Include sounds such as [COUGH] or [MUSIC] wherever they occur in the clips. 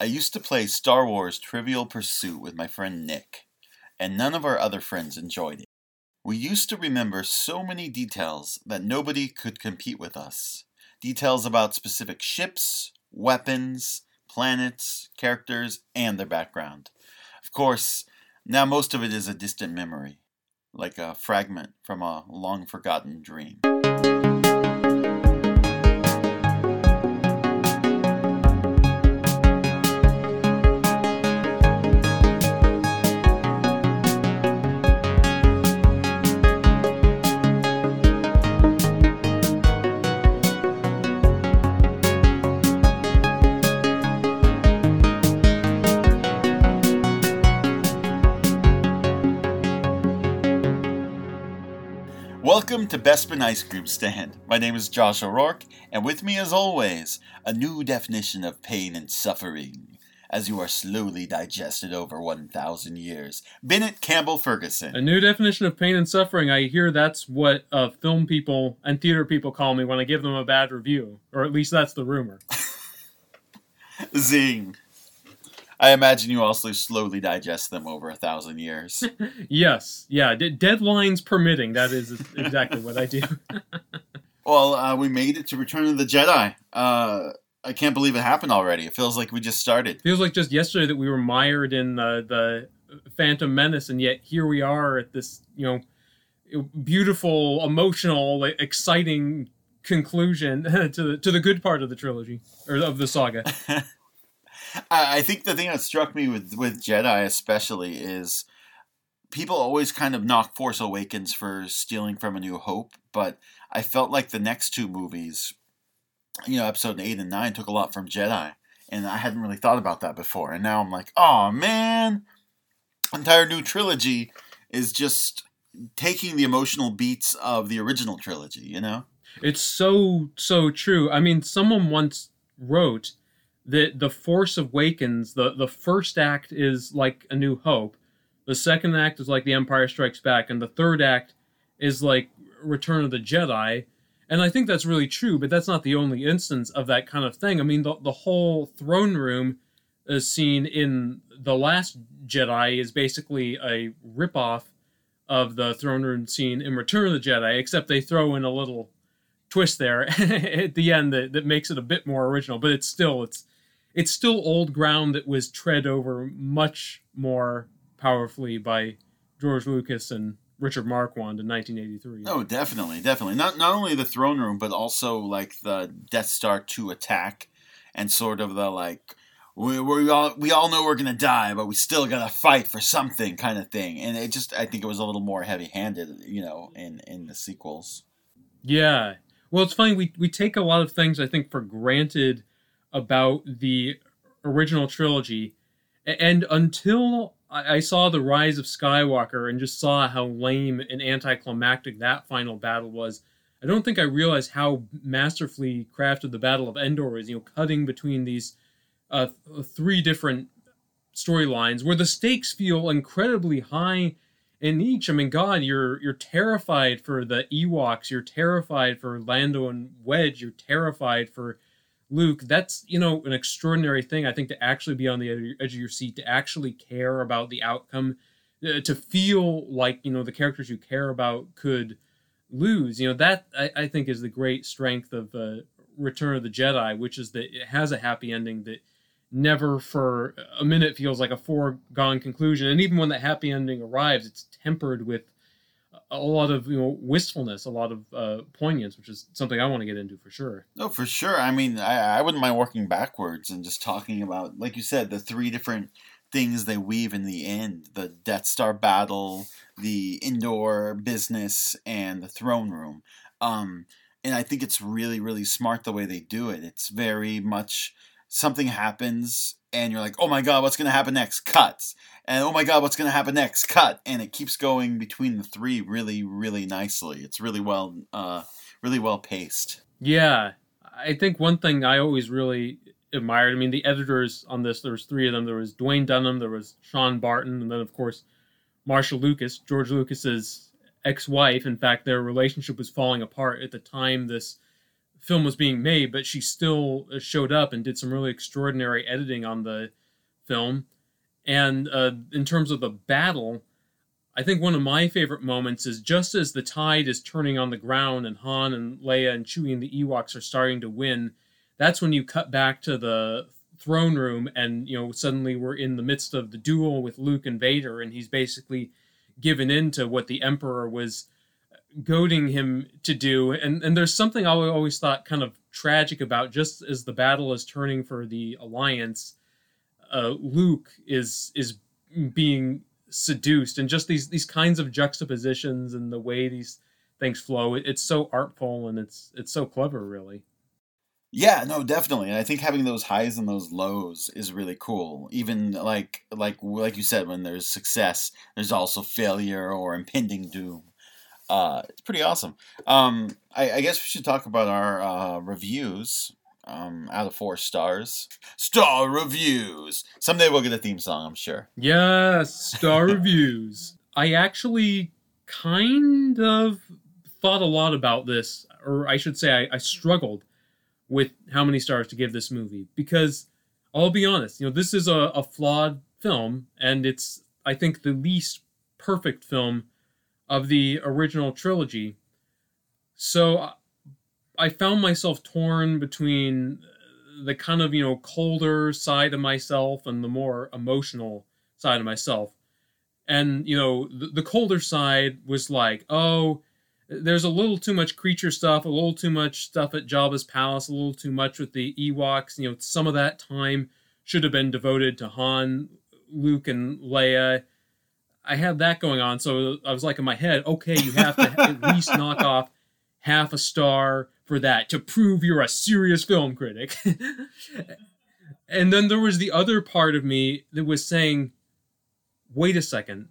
I used to play Star Wars Trivial Pursuit with my friend Nick, and none of our other friends enjoyed it. We used to remember so many details that nobody could compete with us. Details about specific ships, weapons, planets, characters, and their background. Of course, now most of it is a distant memory, like a fragment from a long forgotten dream. Welcome to Bespin Ice Cream Stand. My name is Josh O'Rourke, and with me, as always, a new definition of pain and suffering as you are slowly digested over 1,000 years. Bennett Campbell Ferguson. A new definition of pain and suffering. I hear that's what uh, film people and theater people call me when I give them a bad review, or at least that's the rumor. [LAUGHS] Zing. I imagine you also slowly digest them over a thousand years. [LAUGHS] yes, yeah, d- deadlines permitting. That is exactly what I do. [LAUGHS] well, uh, we made it to Return of the Jedi. Uh, I can't believe it happened already. It feels like we just started. Feels like just yesterday that we were mired in the, the Phantom Menace, and yet here we are at this, you know, beautiful, emotional, exciting conclusion [LAUGHS] to the to the good part of the trilogy or of the saga. I think the thing that struck me with with Jedi especially is people always kind of knock Force Awakens for stealing from A New Hope, but I felt like the next two movies, you know, Episode eight and nine, took a lot from Jedi, and I hadn't really thought about that before, and now I'm like, oh man, entire new trilogy is just taking the emotional beats of the original trilogy, you know. It's so so true. I mean, someone once wrote the the Force Awakens. the The first act is like A New Hope, the second act is like The Empire Strikes Back, and the third act is like Return of the Jedi. And I think that's really true, but that's not the only instance of that kind of thing. I mean, the the whole throne room is scene in the Last Jedi is basically a ripoff of the throne room scene in Return of the Jedi, except they throw in a little twist there [LAUGHS] at the end that, that makes it a bit more original. But it's still it's it's still old ground that was tread over much more powerfully by George Lucas and Richard Marquand in 1983. Oh, definitely, definitely. Not not only the throne room, but also like the Death Star two attack, and sort of the like we, we all we all know we're gonna die, but we still gotta fight for something kind of thing. And it just I think it was a little more heavy handed, you know, in in the sequels. Yeah. Well, it's funny we we take a lot of things I think for granted about the original trilogy. And until I saw the rise of Skywalker and just saw how lame and anticlimactic that final battle was, I don't think I realized how masterfully crafted the Battle of Endor is. You know, cutting between these uh, three different storylines where the stakes feel incredibly high in each. I mean, God, you're you're terrified for the Ewoks, you're terrified for Lando and Wedge, you're terrified for Luke, that's you know an extraordinary thing. I think to actually be on the edge of your seat, to actually care about the outcome, uh, to feel like you know the characters you care about could lose. You know that I, I think is the great strength of uh, Return of the Jedi, which is that it has a happy ending that never for a minute feels like a foregone conclusion. And even when that happy ending arrives, it's tempered with a lot of you know wistfulness, a lot of uh, poignance, which is something I want to get into for sure. No, for sure. I mean, I, I wouldn't mind working backwards and just talking about, like you said, the three different things they weave in the end: the Death Star battle, the Endor business, and the throne room. Um, and I think it's really, really smart the way they do it. It's very much something happens and you're like, oh my god, what's gonna happen next? Cuts. And oh my god, what's gonna happen next? Cut. And it keeps going between the three really, really nicely. It's really well, uh, really well paced. Yeah, I think one thing I always really admired. I mean, the editors on this, there was three of them. There was Dwayne Dunham, there was Sean Barton, and then of course Marcia Lucas, George Lucas's ex-wife. In fact, their relationship was falling apart at the time this film was being made, but she still uh, showed up and did some really extraordinary editing on the film. And uh, in terms of the battle, I think one of my favorite moments is just as the tide is turning on the ground and Han and Leia and Chewie and the Ewoks are starting to win. That's when you cut back to the throne room and you know suddenly we're in the midst of the duel with Luke and Vader and he's basically given in to what the Emperor was goading him to do. And and there's something I always thought kind of tragic about just as the battle is turning for the Alliance, uh, Luke is is being seduced, and just these these kinds of juxtapositions and the way these things flow. It, it's so artful and it's it's so clever, really. Yeah, no, definitely. And I think having those highs and those lows is really cool. Even like like like you said, when there's success, there's also failure or impending doom. Uh, it's pretty awesome. Um, I, I guess we should talk about our uh, reviews. Um, out of four stars. Star reviews. Someday we'll get a theme song, I'm sure. Yes, star [LAUGHS] reviews. I actually kind of thought a lot about this, or I should say, I, I struggled with how many stars to give this movie because I'll be honest, you know, this is a, a flawed film, and it's I think the least perfect film of the original trilogy. So I found myself torn between the kind of, you know, colder side of myself and the more emotional side of myself. And, you know, the, the colder side was like, oh, there's a little too much creature stuff, a little too much stuff at Jabba's palace, a little too much with the Ewoks. You know, some of that time should have been devoted to Han, Luke, and Leia I had that going on, so I was like in my head, okay, you have to at [LAUGHS] least knock off half a star for that to prove you're a serious film critic. [LAUGHS] and then there was the other part of me that was saying, wait a second.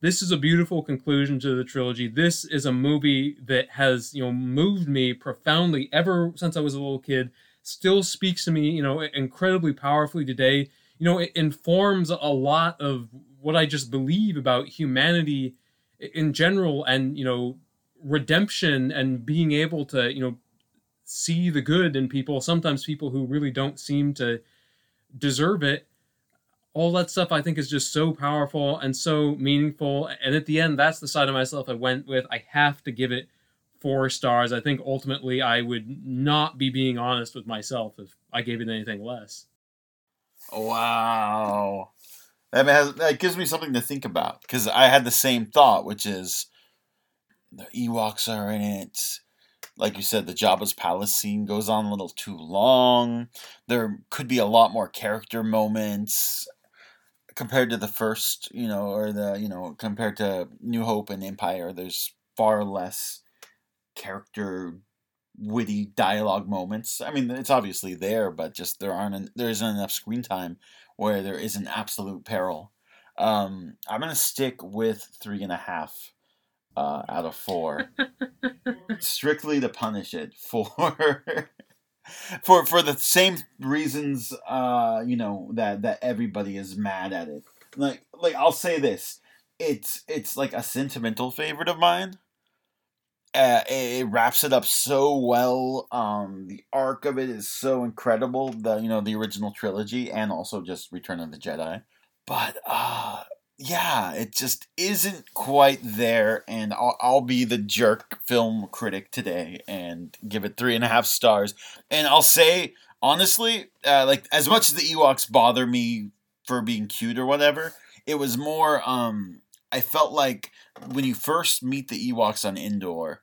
This is a beautiful conclusion to the trilogy. This is a movie that has, you know, moved me profoundly ever since I was a little kid. Still speaks to me, you know, incredibly powerfully today. You know, it informs a lot of what I just believe about humanity in general and you know redemption and being able to you know see the good in people sometimes people who really don't seem to deserve it all that stuff i think is just so powerful and so meaningful. And at the end that's the side of myself i went with. I have to give it four stars. I think ultimately i would not be being honest with myself if i gave it anything less. Wow that has that gives me something to think about because I had the same thought, which is the Ewoks are in it. Like you said, the Jabba's palace scene goes on a little too long. There could be a lot more character moments compared to the first, you know, or the you know compared to New Hope and Empire. There's far less character witty dialogue moments. I mean, it's obviously there, but just there aren't there isn't enough screen time where there is an absolute peril. Um, I'm gonna stick with three and a half uh, out of four, [LAUGHS] strictly to punish it for [LAUGHS] for for the same reasons. Uh, you know that that everybody is mad at it. Like like I'll say this, it's it's like a sentimental favorite of mine. Uh, it wraps it up so well. Um, the arc of it is so incredible. The you know the original trilogy and also just Return of the Jedi, but uh, yeah, it just isn't quite there. And I'll, I'll be the jerk film critic today and give it three and a half stars. And I'll say honestly, uh, like as much as the Ewoks bother me for being cute or whatever, it was more. Um, I felt like when you first meet the Ewoks on Endor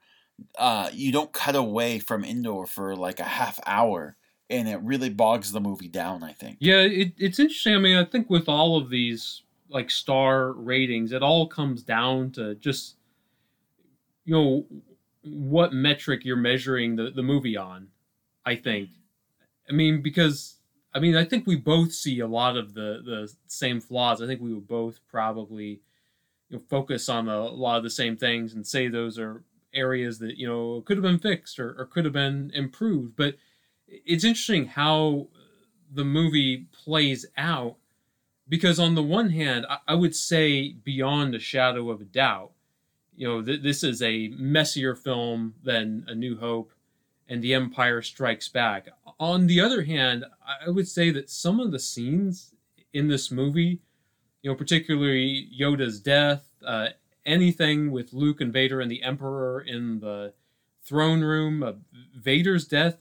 uh, you don't cut away from Endor for like a half hour, and it really bogs the movie down. I think. Yeah, it, it's interesting. I mean, I think with all of these like star ratings, it all comes down to just you know what metric you're measuring the, the movie on. I think. I mean, because I mean, I think we both see a lot of the the same flaws. I think we would both probably you know, focus on a lot of the same things and say those are areas that you know could have been fixed or, or could have been improved but it's interesting how the movie plays out because on the one hand I, I would say beyond a shadow of a doubt you know th- this is a messier film than a new hope and The Empire Strikes Back. On the other hand, I would say that some of the scenes in this movie, you know, particularly Yoda's death, uh, anything with Luke and Vader and the Emperor in the throne room, uh, Vader's death.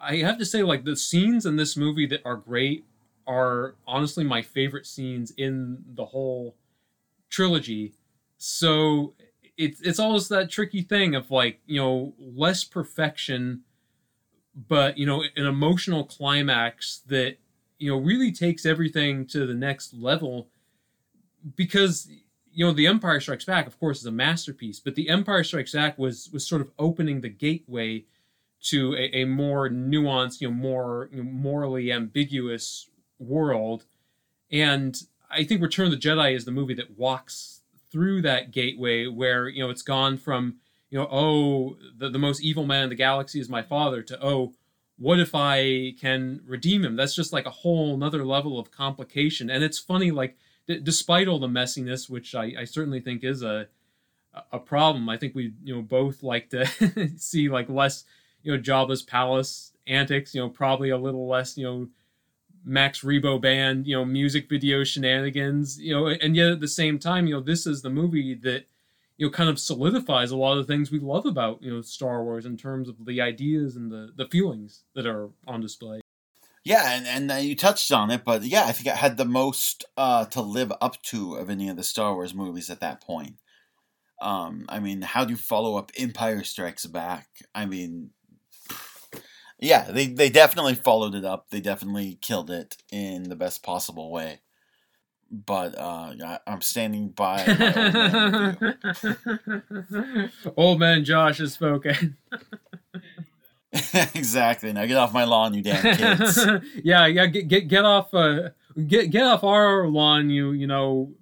I have to say, like the scenes in this movie that are great are honestly my favorite scenes in the whole trilogy. So it's it's always that tricky thing of like you know less perfection, but you know an emotional climax that you know really takes everything to the next level because you know the empire strikes back of course is a masterpiece but the empire strikes back was was sort of opening the gateway to a, a more nuanced you know more you know, morally ambiguous world. And i think return of the jedi is the movie that walks through that gateway where you know it's gone from you know oh the, the most evil man in the galaxy is my father to oh what if i can redeem him that's just like a whole another level of complication and it's funny like d- despite all the messiness, which I, I certainly think is a a problem, I think we you know both like to [LAUGHS] see like less you know Jabba's palace antics. You know, probably a little less you know Max Rebo band you know music video shenanigans. You know, and yet at the same time, you know, this is the movie that you know kind of solidifies a lot of the things we love about you know Star Wars in terms of the ideas and the the feelings that are on display. Yeah, and, and uh, you touched on it, but yeah, I think it had the most uh, to live up to of any of the Star Wars movies at that point. Um, I mean, how do you follow up Empire Strikes Back? I mean, yeah, they, they definitely followed it up. They definitely killed it in the best possible way. But uh, I, I'm standing by. [LAUGHS] old, man old man Josh has spoken. [LAUGHS] exactly. Now get off my lawn, you damn kids. [LAUGHS] yeah, yeah. Get get get off. Uh, get get off our lawn, you you know,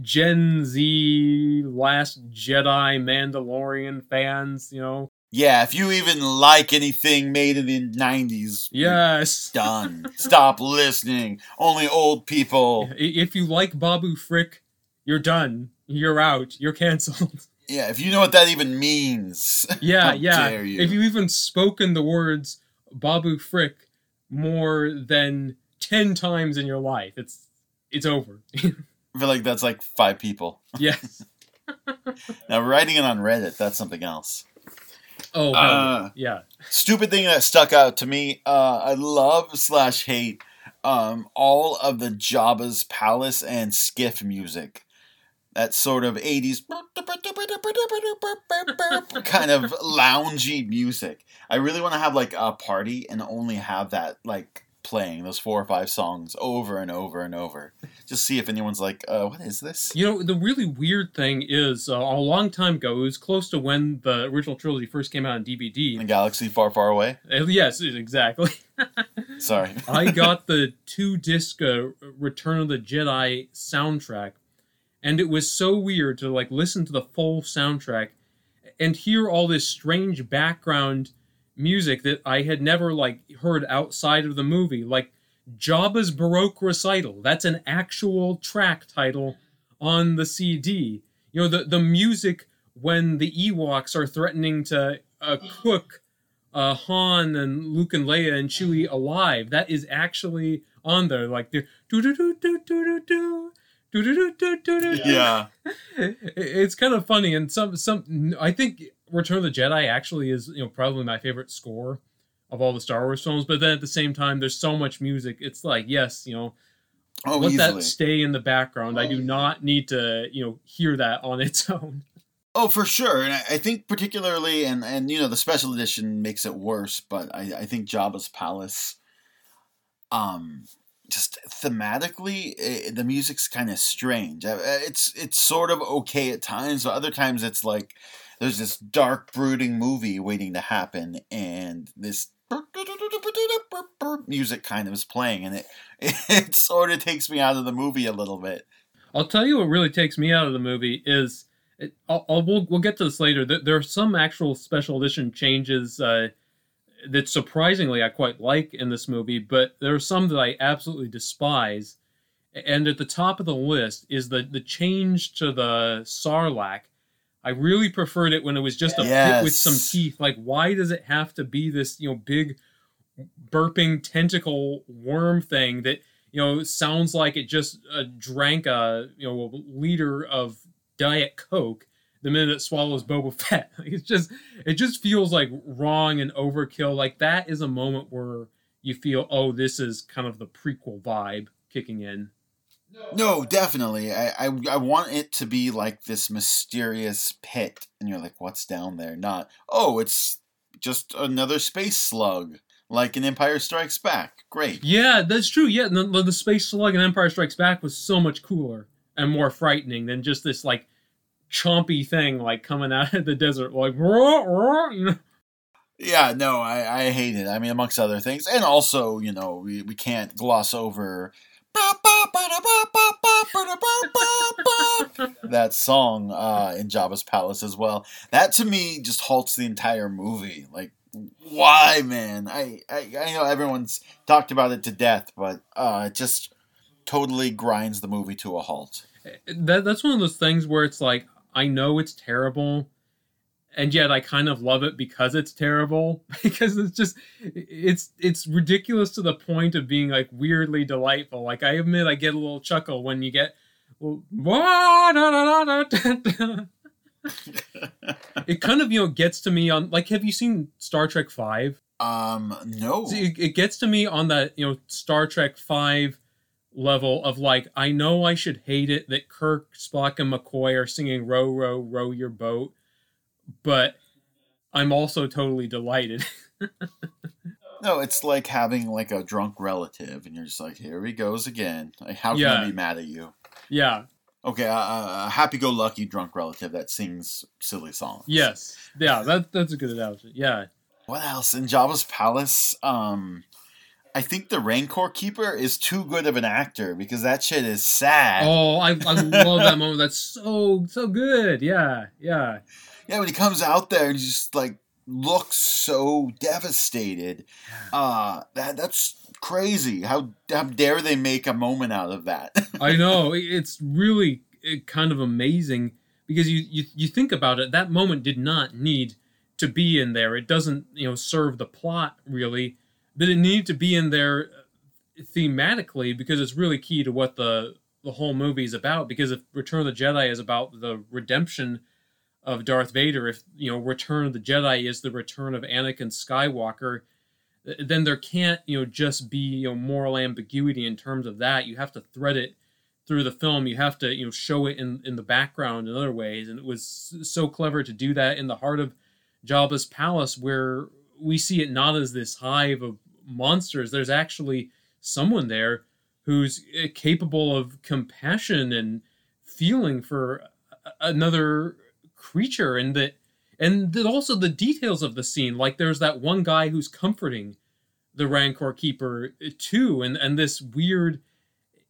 Gen Z, Last Jedi, Mandalorian fans. You know. Yeah, if you even like anything made in the nineties, yes, done. Stop listening. Only old people. If you like Babu Frick, you're done. You're out. You're canceled. [LAUGHS] Yeah, if you know what that even means. [LAUGHS] Yeah, yeah. You. If you even spoken the words Babu Frick more than ten times in your life, it's it's over. [LAUGHS] I feel like that's like five people. Yes. now writing it on Reddit, that's something else. Oh uh, yeah. Stupid thing that stuck out to me. Uh, I love slash hate um, all of the Jabba's palace and skiff music that sort of 80s kind of loungy music. I really want to have like a party and only have that like playing those four or five songs over and over and over. Just see if anyone's like, uh, what is this? You know, the really weird thing is uh, a long time ago, it was close to when the original trilogy first came out on DVD. In a galaxy far, far away? Uh, yes, exactly. [LAUGHS] Sorry. I [LAUGHS] got the two disc uh, Return of the Jedi soundtrack and it was so weird to like listen to the full soundtrack and hear all this strange background music that I had never like heard outside of the movie, like Jabba's Baroque Recital. That's an actual track title on the CD. You know the the music when the Ewoks are threatening to uh, cook uh, Han and Luke and Leia and Chewie alive. That is actually on there. Like they're do do do do do do do yeah, it's kind of funny, and some some I think Return of the Jedi actually is you know probably my favorite score of all the Star Wars films. But then at the same time, there's so much music. It's like yes, you know, oh, let easily. that stay in the background. Oh. I do not need to you know hear that on its [LAUGHS] own. Oh, for sure, and I think particularly, and and you know, the special edition makes it worse. But I, I think Jabba's palace, um, just thematically it, the music's kind of strange uh, it's it's sort of okay at times but other times it's like there's this dark brooding movie waiting to happen and this [LAUGHS] music kind of is playing and it [LAUGHS] it sort of takes me out of the movie a little bit i'll tell you what really takes me out of the movie is it, I'll, I'll we'll, we'll get to this later there are some actual special edition changes uh, that surprisingly I quite like in this movie, but there are some that I absolutely despise. And at the top of the list is the the change to the Sarlacc. I really preferred it when it was just a pit with some teeth. Like, why does it have to be this, you know, big burping tentacle worm thing that, you know, sounds like it just uh, drank a, you know, a liter of Diet Coke the minute it swallows Boba Fett. Like, [LAUGHS] it's just, it just feels like wrong and overkill. Like, that is a moment where you feel, oh, this is kind of the prequel vibe kicking in. No, definitely. I, I I want it to be like this mysterious pit, and you're like, what's down there? Not, oh, it's just another space slug, like an Empire Strikes Back. Great. Yeah, that's true. Yeah, the, the space slug in Empire Strikes Back was so much cooler and more frightening than just this like chompy thing like coming out of the desert, like you know? Yeah, no, I, I hate it. I mean, amongst other things, and also, you know, we, we can't gloss over that song uh, in Jabba's palace as well. That to me just halts the entire movie. Like, why, man? I I, I know everyone's talked about it to death, but uh, it just totally grinds the movie to a halt. that that's one of those things where it's like I know it's terrible, and yet I kind of love it because it's terrible [LAUGHS] because it's just it's it's ridiculous to the point of being like weirdly delightful. Like I admit, I get a little chuckle when you get. [LAUGHS] It kind of you know gets to me on like have you seen Star Trek Five? Um, no. See, it, it gets to me on that you know Star Trek Five level of like I know I should hate it that Kirk, Spock, and McCoy are singing "Row, row, row your boat," but I'm also totally delighted. [LAUGHS] No, it's like having like a drunk relative, and you're just like, here he goes again. Like, how can Yeah. I be mad at you? yeah. Okay, uh, a happy-go-lucky drunk relative that sings silly songs. Yes. Yeah. That that's a good analogy. Yeah. What else in Jabba's palace? Um, I think the Rancor Keeper is too good of an actor because that shit is sad. Oh, I, I love that moment. That's so so good. Yeah. Yeah. Yeah, when he comes out there and just like looks so devastated. Uh that that's crazy. How how dare they make a moment out of that? [LAUGHS] I know it's really uh, kind of amazing because you, you you think about it. That moment did not need to be in there. It doesn't you know serve the plot really, but it needed to be in there uh, thematically because it's really key to what the the whole movie is about. Because if Return of the Jedi is about the redemption of Darth Vader, if you know Return of the Jedi is the return of Anakin Skywalker, then there can't you know just be you know moral ambiguity in terms of that. You have to thread it through the film. You have to you know show it in in the background in other ways, and it was so clever to do that in the heart of Jabba's palace, where we see it not as this hive of monsters. There's actually someone there who's uh, capable of compassion and feeling for another creature, and that and also the details of the scene. Like there's that one guy who's comforting the Rancor Keeper uh, too, and and this weird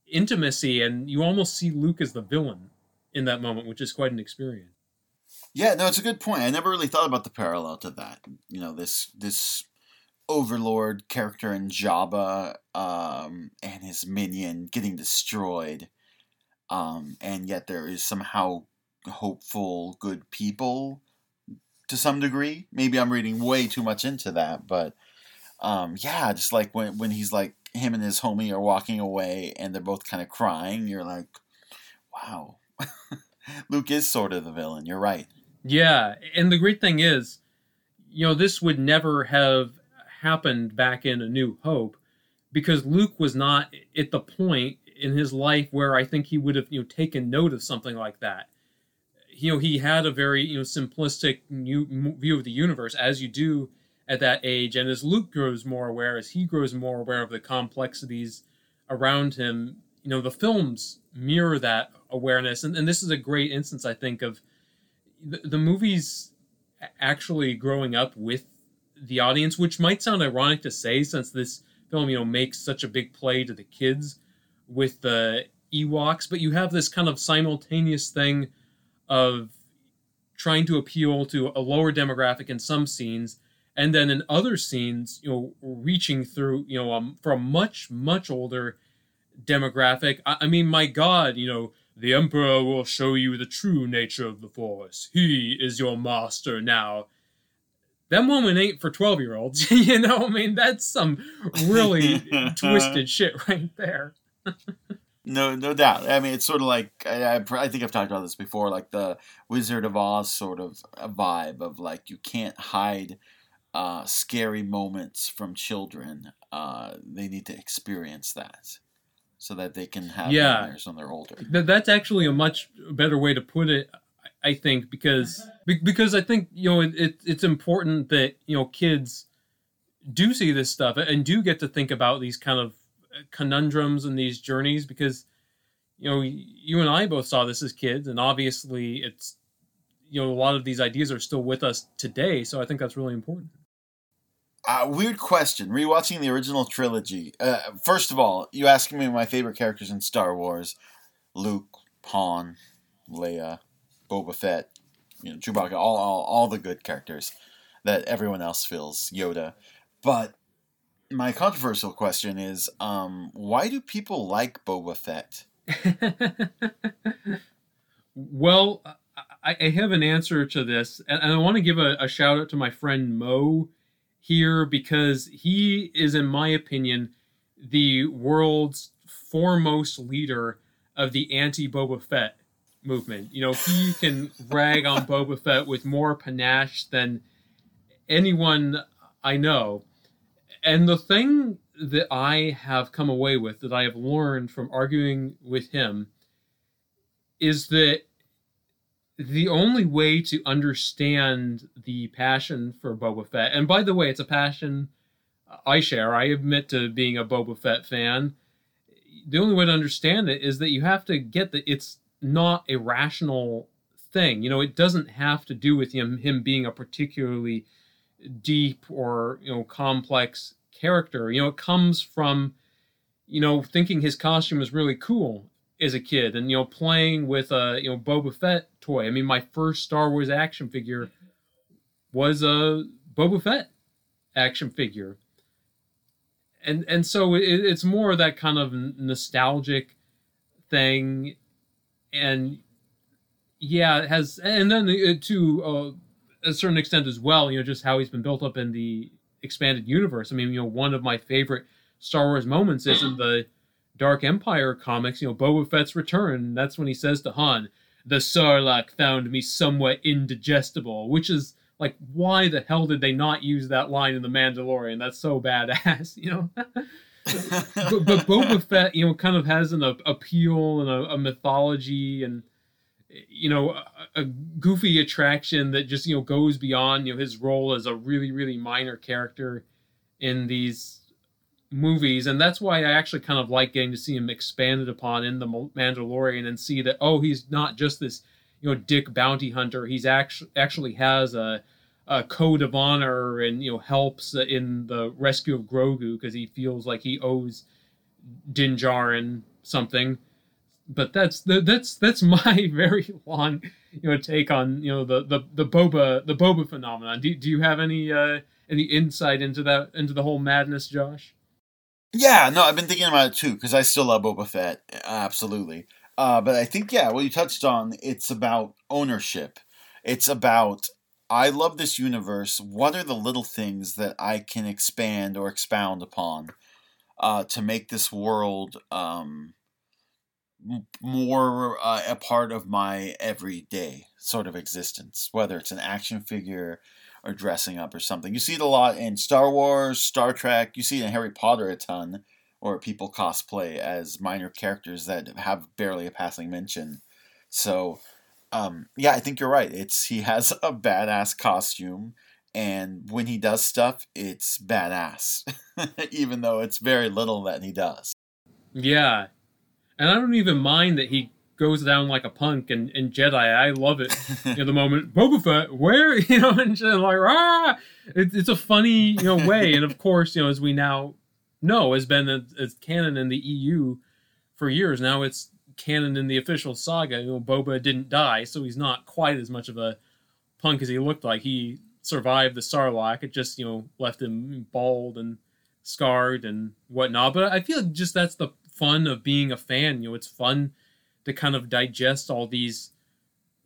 intimacy, and you almost see Luke as the villain in that moment, which is quite an experience. Yeah, no, it's a good point. I never really thought about the parallel to that. You know, this this overlord character in Jabba um, and his minion getting destroyed, um, and yet there is somehow hopeful, good people to some degree. Maybe I'm reading way too much into that, but um, yeah, just like when when he's like him and his homie are walking away and they're both kind of crying, you're like, wow. [LAUGHS] Luke is sort of the villain. You're right. Yeah, and the great thing is, you know, this would never have happened back in A New Hope because Luke was not at the point in his life where I think he would have, you know, taken note of something like that. You know, he had a very, you know, simplistic new view of the universe as you do at that age, and as Luke grows more aware, as he grows more aware of the complexities around him, you know, the films mirror that awareness, and, and this is a great instance, I think, of the, the movies actually growing up with the audience, which might sound ironic to say since this film, you know, makes such a big play to the kids with the Ewoks, but you have this kind of simultaneous thing of trying to appeal to a lower demographic in some scenes, and then in other scenes, you know, reaching through, you know, um, for a much much older demographic. I, I mean, my God, you know, the Emperor will show you the true nature of the Force. He is your master now. That moment ain't for 12 year olds. [LAUGHS] you know, I mean, that's some really [LAUGHS] twisted shit right there. [LAUGHS] no, no doubt. I mean, it's sort of like I, I, I, think I've talked about this before, like the Wizard of Oz sort of vibe of like you can't hide uh, scary moments from children. Uh, they need to experience that so that they can have yeah. nightmares when they're older. That's actually a much better way to put it, I think, because because I think you know it, it's important that you know kids do see this stuff and do get to think about these kind of conundrums and these journeys because you know you and I both saw this as kids and obviously it's you know a lot of these ideas are still with us today so I think that's really important. Uh, weird question. Rewatching the original trilogy. Uh, first of all, you asking me my favorite characters in Star Wars: Luke, Han, Leia, Boba Fett, you know, Chewbacca, all, all, all the good characters that everyone else feels Yoda. But my controversial question is, um, why do people like Boba Fett? [LAUGHS] well, I, I, have an answer to this, and, I want to give a, a shout out to my friend Mo here because he is, in my opinion, the world's foremost leader of the anti Boba Fett movement. You know, he can rag on Boba Fett with more panache than anyone I know. And the thing that I have come away with, that I have learned from arguing with him, is that the only way to understand the passion for Boba Fett, and by the way, it's a passion I share. I admit to being a Boba Fett fan. The only way to understand it is that you have to get that it's not a rational thing. You know, it doesn't have to do with him him being a particularly deep or you know complex character. You know, it comes from you know thinking his costume is really cool as a kid and you know playing with a you know Boba Fett toy. I mean, my first Star Wars action figure was a Boba Fett action figure, and and so it, it's more of that kind of nostalgic thing, and yeah, it has, and then to uh, a certain extent as well, you know, just how he's been built up in the expanded universe. I mean, you know, one of my favorite Star Wars moments is in the Dark Empire comics, you know, Boba Fett's return. That's when he says to Han, "The Sarlacc found me somewhat indigestible," which is like, why the hell did they not use that line in The Mandalorian? That's so badass, [LAUGHS] you know. [LAUGHS] but, but, Boba Fett, you know, kind of has an a, appeal and a, a, mythology and you know a, a, goofy attraction that just you know goes beyond you know his role as a really really minor character in these movies, and that's why I actually kind of like getting to see him expanded upon in the Mandalorian and see that oh, he's not just this you know dick bounty hunter. He's actually actually has a, a code of honor and you know helps in the rescue of Grogu because he feels like he owes Din Djarin something. But that's that's that's [LAUGHS] my very long you know take on you know the the the boba the boba phenomenon. Do, do you have any uh, any insight into that into the whole madness, Josh? Yeah, no, I've been thinking about it too because I still love Boba Fett, absolutely. Uh, but I think yeah, what you touched on, it's about ownership. It's about I love this universe. What are the little things that I can expand or expound upon uh, to make this world um, more uh, a part of my everyday sort of existence? Whether it's an action figure, or dressing up or something. You see it a lot in Star Wars, Star Trek. You see it in Harry Potter a ton, or people cosplay as minor characters that have barely a passing mention. So, um, yeah, I think you're right. It's he has a badass costume, and when he does stuff, it's badass, [LAUGHS] even though it's very little that he does. Yeah, and I don't even mind that he goes down like a punk and, and Jedi. I love it. [LAUGHS] you know, the moment Boba Fett, where [LAUGHS] you know, and just like ah, it, it's a funny you know way. And of [LAUGHS] course, you know, as we now know, has been a, as canon in the EU for years now. It's canon in the official saga. You know, Boba didn't die, so he's not quite as much of a punk as he looked like. He survived the Sarlacc. It just you know left him bald and scarred and whatnot. But I feel like just that's the fun of being a fan. You know, it's fun to kind of digest all these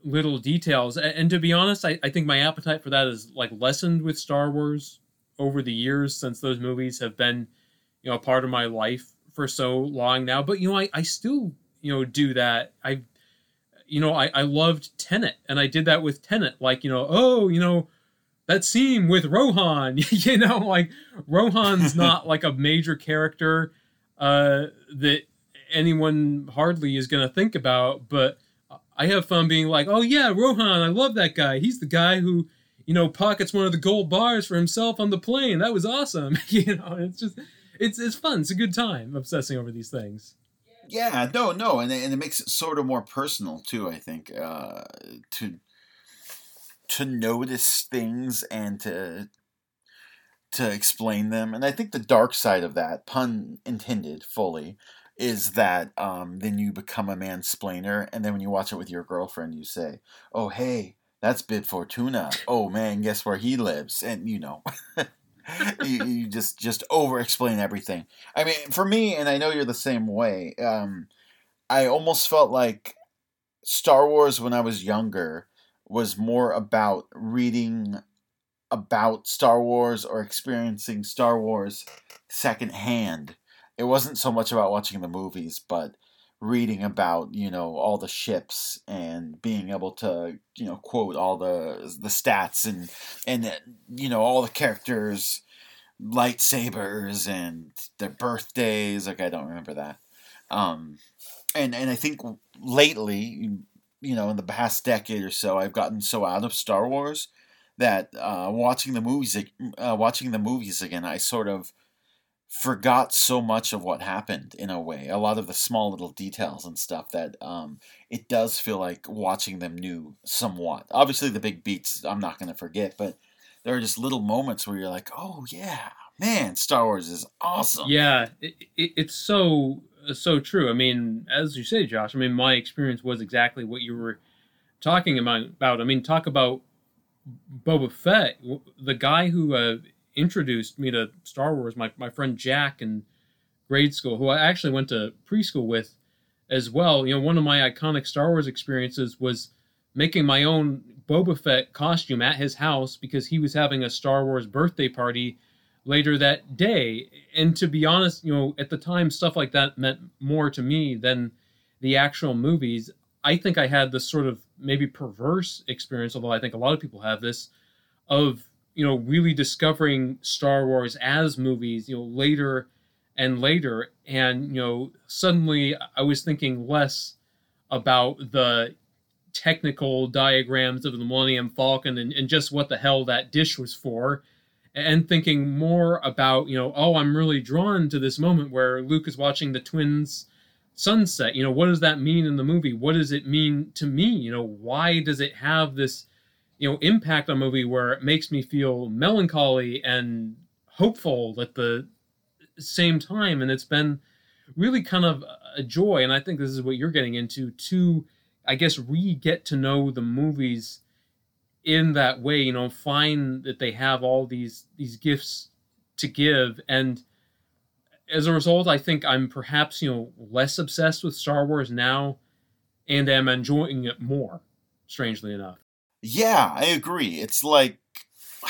little details. And, and to be honest, I, I think my appetite for that is like lessened with Star Wars over the years since those movies have been, you know, a part of my life for so long now. But you know, I, I still, you know, do that. I you know, I, I loved Tenet and I did that with Tenet. Like, you know, oh, you know, that scene with Rohan, [LAUGHS] you know, like Rohan's [LAUGHS] not like a major character uh, that anyone hardly is going to think about, but I have fun being like, oh yeah, Rohan, I love that guy. He's the guy who, you know, pockets one of the gold bars for himself on the plane. That was awesome. [LAUGHS] you know, it's just, it's it's fun. It's a good time obsessing over these things. Yeah, no, no, and and it makes it sort of more personal too. I think uh, to to notice things and to to explain them, and I think the dark side of that, pun intended, fully, is that um, then you become a mansplainer, and then when you watch it with your girlfriend, you say, "Oh, hey, that's Bib Fortuna. Oh man, guess where he lives?" And you know, [LAUGHS] you, you, just just over explain everything. I mean, for me, and I know you're the same way. Um, I almost felt like Star Wars when I was younger was more about reading about Star Wars or experiencing Star Wars secondhand. It wasn't so much about watching the movies, but reading about you know all the ships and being able to you know quote all the the stats and and you know all the characters lightsabers and their birthdays like i don't remember that. Um and and i think lately you know in the past decade or so i've gotten so out of star wars that uh watching the movies uh, watching the movies again i sort of forgot so much of what happened in a way a lot of the small little details and stuff that um, it does feel like watching them new somewhat. Obviously the big beats i'm not going to forget but there are just little moments where you're like oh yeah man star wars is awesome. Yeah it, it, it's so so true. I mean as you say josh i mean my experience was exactly what you were talking about. I mean talk about boba fett the guy who uh, introduced me to Star Wars, my, my friend Jack in grade school, who I actually went to preschool with as well. You know, one of my iconic Star Wars experiences was making my own Boba Fett costume at his house because he was having a Star Wars birthday party later that day. And to be honest, you know, at the time, stuff like that meant more to me than the actual movies. I think I had this sort of maybe perverse experience, although I think a lot of people have this, of you know, really discovering Star Wars as movies, you know, later and later. And, you know, suddenly I was thinking less about the technical diagrams of the Millennium Falcon and, and just what the hell that dish was for. And thinking more about, you know, oh, I'm really drawn to this moment where Luke is watching the twins sunset. You know, what does that mean in the movie? What does it mean to me? You know, why does it have this you know impact on movie where it makes me feel melancholy and hopeful at the same time and it's been really kind of a joy and i think this is what you're getting into to i guess re get to know the movies in that way you know find that they have all these these gifts to give and as a result i think i'm perhaps you know less obsessed with star wars now and am enjoying it more strangely enough yeah, I agree. It's like [SIGHS]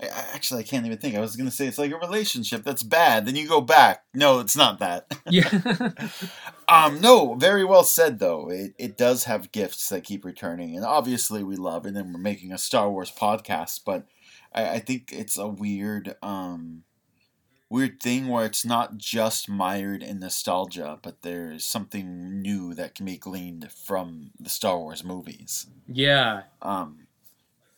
I, actually I can't even think. I was gonna say it's like a relationship that's bad. Then you go back. No, it's not that. [LAUGHS] Yeah. um. No. Very well said though. It it does have gifts that keep returning, and obviously we love. And then we're making a Star Wars podcast, but I, I think it's a weird um weird thing where it's not just mired in nostalgia, but there's something new that can be gleaned from the Star Wars movies. Yeah. Um,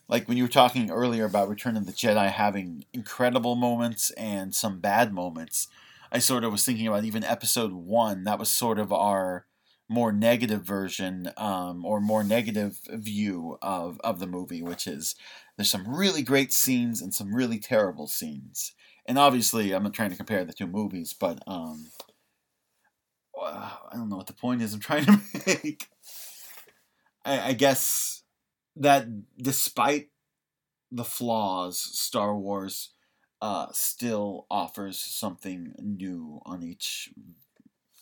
like when you were talking earlier about Return of the Jedi having incredible moments and some bad moments, I sort of was thinking about even Episode One. That was sort of our more negative version um, or more negative view of, of the movie, which is there's some really great scenes and some really terrible scenes and obviously I'm not trying to compare the two movies, but um, I don't know what the point is I'm trying to [LAUGHS] make. I, I guess that despite the flaws, Star Wars uh, still offers something new on each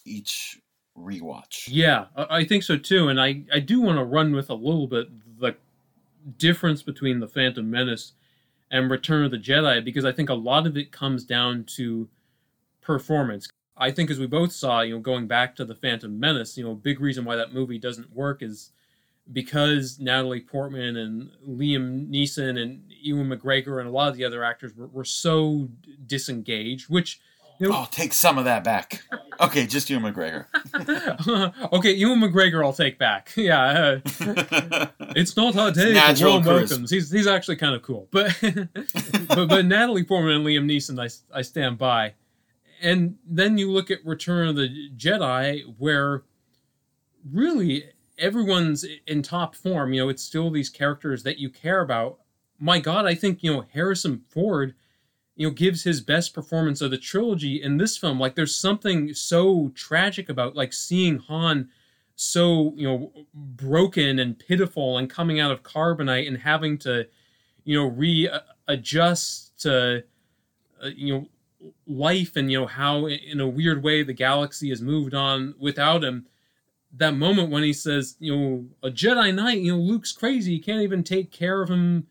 each rewatch. Yeah, I think so too, and I I do want to run with a little bit the difference between the Phantom Menace and Return of the Jedi because I think a lot of it comes down to performance. I think as we both saw, you know, going back to the Phantom Menace, you know, a big reason why that movie doesn't work is because Natalie Portman and Liam Neeson and Ewan McGregor and a lot of the other actors were, were so disengaged, which Ewan know, Oh, take some of that back. Okay, just you, McGregor. [LAUGHS] okay, Ewan McGregor, I'll take back. [LAUGHS] Yeah, uh, [LAUGHS] it's not our day for natural charisma. He's he's actually kind of cool, but but but Natalie Portman and Liam Neeson, I I stand by. And then you look at Return of the Jedi, where really everyone's in top form. You know, it's still these characters that you care about. My God, I think you know Harrison Ford you know gives his best performance of the trilogy in this film. Like there's something so tragic about like seeing han so you know broken and pitiful and coming out of carbonite and having to you know readjust to uh, you know life and you know how in a weird way the galaxy has moved on without him. That moment when he says you know a jedi knight you know luke's crazy. He can't even take care of him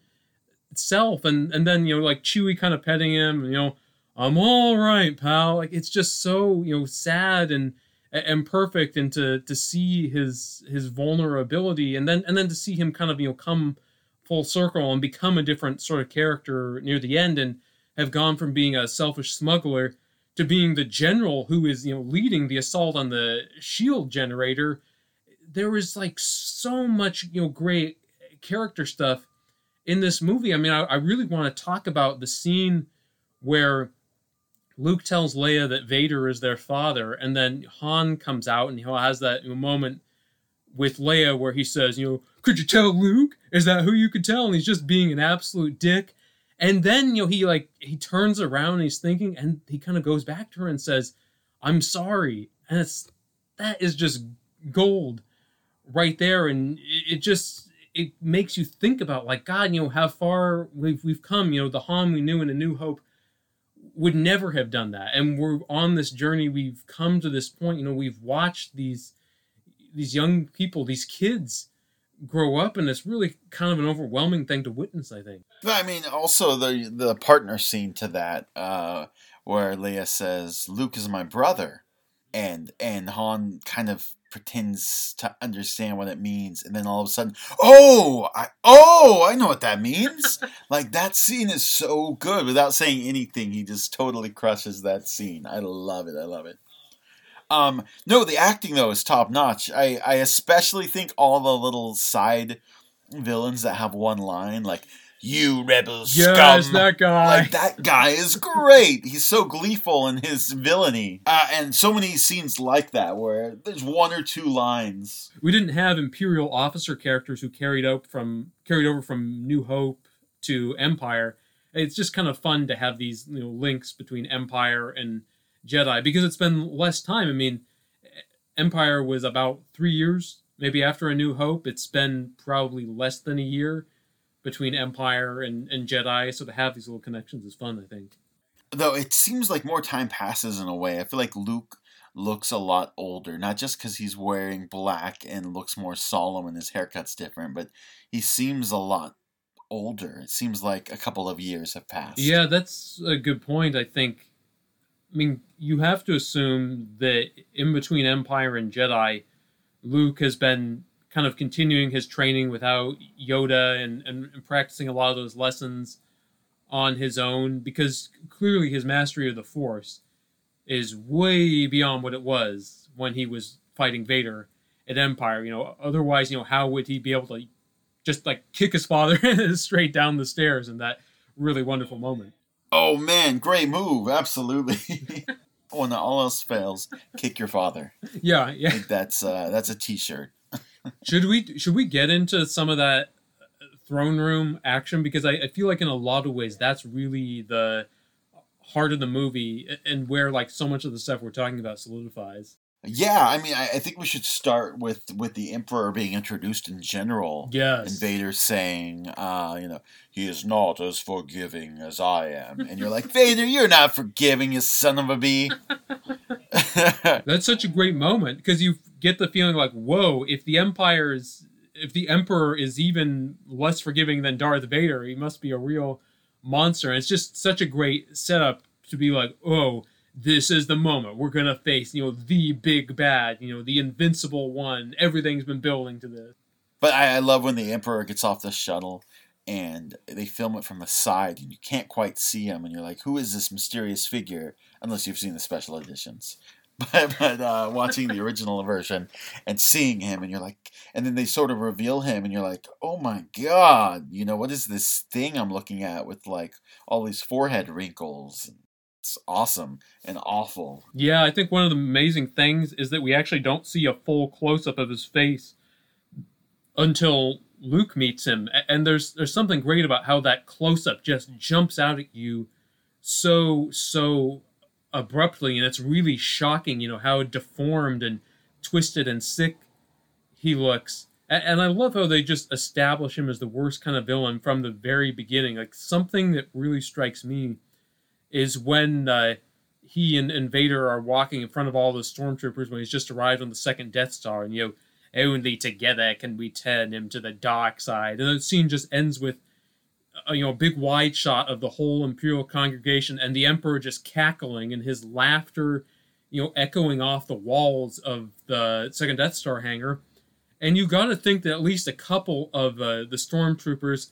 itself and and then you know like chewie kind of petting him you know i'm all right pal. Like it's just so you know sad and and perfect and to to see his his vulnerability and then and then to see him kind of you know come full circle and become a different sort of character near the end and have gone from being a selfish smuggler to being the general who is you know leading the assault on the shield generator there was like so much you know great character stuff in this movie. I mean, I, I really want to talk about the scene where Luke tells Leia that Vader is their father, and then Han comes out and he has that moment with Leia where he says, you know, could you tell Luke? Is that who you could tell? And he's just being an absolute dick. And then, you know, he like he turns around and he's thinking, and he kind of goes back to her and says, I'm sorry. And it's that is just gold right there. And it, it just it makes you think about like God, you know, how far we've we've come. You know, the Han we knew in A New Hope would never have done that, and we're on this journey. We've come to this point. You know, we've watched these these young people, these kids, grow up, and it's really kind of an overwhelming thing to witness. I think. But I mean, also the the partner scene to that, uh, where Leia says, "Luke is my brother," and and Han kind of pretends to understand what it means, and then all of a sudden, oh, I oh, I know what that means. [LAUGHS] like that scene is so good. Without saying anything, he just totally crushes that scene. I love it. I love it. Um, no, the acting though is top notch. I I especially think all the little side villains that have one line like "You rebel Yes, scum." that guy. Like that guy is great. He's so gleeful in his villainy, uh, and so many scenes like that where there's one or two lines. we didn't have imperial officer characters who carried out from carried over from new hope to empire it's just kind of fun to have these you know links between empire and jedi because it's been less time i mean empire was about three years maybe after a new hope it's been probably less than a year between empire and, and jedi so to have these little connections is fun i think Though it seems like more time passes in a way. I feel like Luke looks a lot older, not just because he's wearing black and looks more solemn and his haircut's different, but he seems a lot older. It seems like a couple of years have passed. Yeah, that's a good point. I think. I mean, you have to assume that in between Empire and Jedi, Luke has been kind of continuing his training without Yoda and, and, and practicing a lot of those lessons on his own because clearly his mastery of the Force is way beyond what it was when he was fighting Vader at Empire. You know, otherwise, you know, how would he be able to just like kick his father [LAUGHS] straight down the stairs in that really wonderful moment? Oh man, great move! Absolutely. [LAUGHS] when all else fails, kick your father. [LAUGHS] Yeah, I yeah. think that's uh, that's a T-shirt. Should we should we get into some of that throne room action because I, I feel like in a lot of ways that's really the heart of the movie and where like so much of the stuff we're talking about solidifies. Yeah, I mean, I, I think we should start with with the Emperor being introduced in general. Yes. And Vader saying, uh, you know, he is not as forgiving as I am. And you're like, Vader, you're not forgiving, you son of a bee. [LAUGHS] That's such a great moment because you get the feeling like, whoa, if the Empire is, if the Emperor is even less forgiving than Darth Vader, he must be a real monster. And it's just such a great setup to be like, oh, this is the moment we're gonna face, you know, the big bad, you know, the invincible one. Everything's been building to this. But I, I love when the Emperor gets off the shuttle and they film it from the side and you can't quite see him and you're like, who is this mysterious figure? Unless you've seen the special editions. [LAUGHS] But, but uh, watching the original version and seeing him and you're like, and then they sort of reveal him and you're like, oh my god, you know, what is this thing I'm looking at with like all these forehead wrinkles? It's awesome and awful. Yeah, I think one of the amazing things is that we actually don't see a full close up of his face until Luke meets him, and there's there's something great about how that close up just jumps out at you so so abruptly, and it's really shocking. You know how deformed and twisted and sick he looks, and I love how they just establish him as the worst kind of villain from the very beginning. Like something that really strikes me is when. Uh, he and, and Vader are walking in front of all the stormtroopers when he's just arrived on the second Death Star, and you know only together can we turn him to the dark side. And the scene just ends with you know big wide shot of the whole imperial congregation and the emperor just cackling and his laughter, you know, echoing off the walls of the second Death Star hangar. And you got to think that at least a couple of uh, the stormtroopers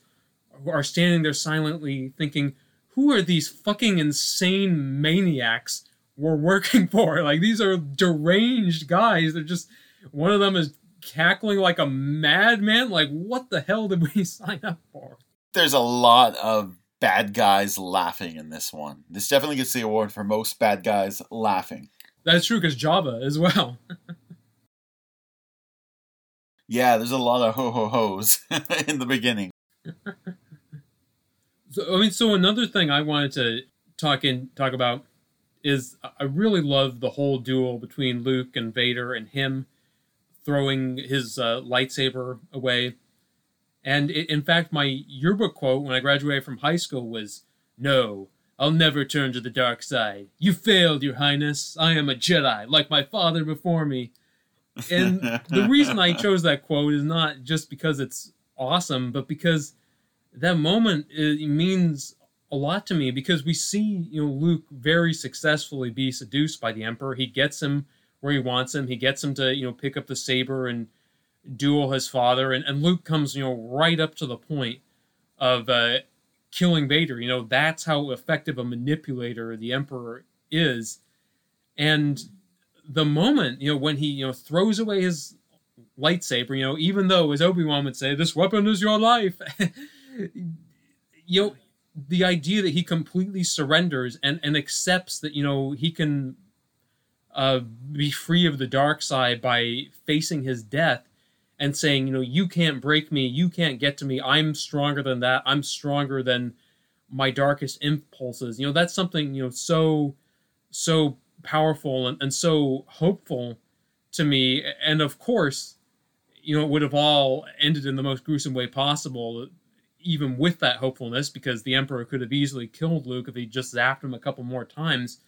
are standing there silently thinking, "Who are these fucking insane maniacs?" we're working [LAUGHS] for like these are deranged guys they're just one of them is cackling like a madman. Like, what the hell did we [LAUGHS] sign up for? There's a lot of bad guys laughing in this one. This definitely gets the award for most bad guys laughing. That's true because Jabba as well. [LAUGHS] yeah, there's a lot of ho ho ho's [LAUGHS] in the beginning. [LAUGHS] so, I mean, so another thing I wanted to talk in talk about is I really love the whole duel between Luke and Vader and him throwing his uh, lightsaber away. And it, in fact, my yearbook quote when I graduated from high school was, No, I'll never turn to the dark side. You failed, Your Highness. I am a Jedi, like my father before me. And the [LAUGHS] reason I chose that quote is not just because it's awesome, but because that moment it means a lot to me because we see you know Luke very successfully be seduced by the Emperor. He gets him where he wants him. He gets him to, you know, pick up the saber and duel his father. And, and Luke comes, you know, right up to the point of uh, killing Vader. You know, that's how effective a manipulator the Emperor is. And the moment, you know, when he, you know, throws away his lightsaber, you know, even though, as Obi Wan would say, this weapon is your life, [LAUGHS] you know, the idea that he completely surrenders and, and accepts that, you know, he can uh, be free of the dark side by facing his death and saying, you know, you can't break me, you can't get to me, I'm stronger than that, I'm stronger than my darkest impulses. You know, that's something, you know, so, so powerful and, and so hopeful to me. And of course, you know, it would have all ended in the most gruesome way possible, even with that hopefulness, because the Emperor could have easily killed Luke if he just zapped him a couple more times.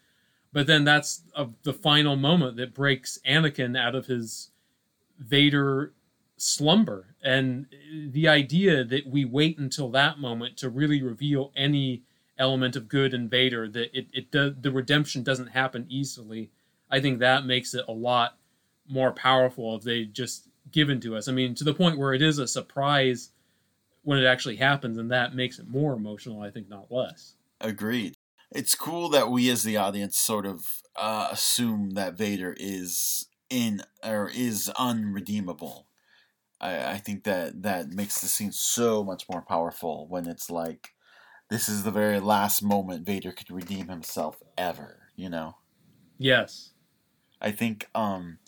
But then that's a, the final moment that breaks Anakin out of his Vader slumber. And the idea that we wait until that moment to really reveal any element of good in Vader, that it, it does, the redemption doesn't happen easily. I think that makes it a lot more powerful if they just given to us. I mean, to the point where it is a surprise when it actually happens, and that makes it more emotional, I think, not less. Agreed it's cool that we as the audience sort of uh, assume that Vader is in or is unredeemable. I, I think that that makes the scene so much more powerful when it's like this is the very last moment Vader could redeem himself ever, you know? Yes. I think um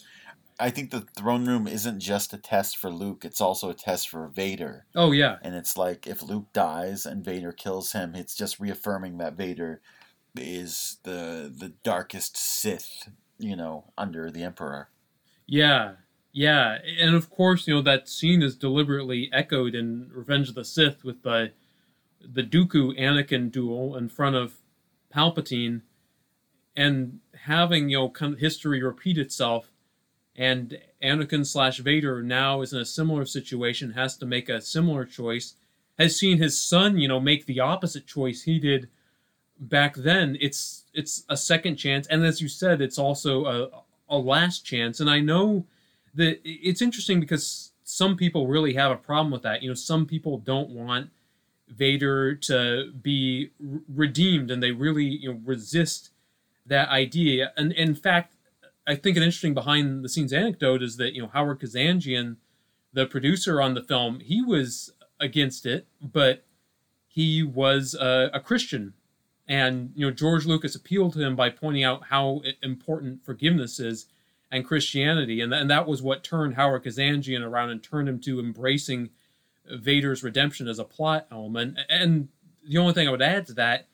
I think the throne room isn't just a test for Luke, it's also a test for Vader. Oh yeah. And it's like if Luke dies and Vader kills him, it's just reaffirming that Vader is the the darkest Sith you know, under the Emperor. Yeah, yeah, and of course, you know that scene is deliberately echoed in Revenge of the Sith with the the Dooku Anakin duel in front of Palpatine, and having you know kind of history repeat itself, and Anakin slash Vader now is in a similar situation, has to make a similar choice, has seen his son you know make the opposite choice he did back then. It's it's a second chance, and as you said, it's also a a last chance, and I know that it's interesting because some people really have a problem with that. You know, some people don't want Vader to be redeemed, and they really you know resist that idea. And in fact, I think an interesting behind the scenes anecdote is that you know Howard Kazanjian, the producer on the film, he was against it, but he was a, a Christian, and you know George Lucas appealed to him by pointing out how important forgiveness is and Christianity, and, and that was what turned Howard Kazanjian around and turned him to embracing Vader's redemption as a plot element. And the only thing I would add to that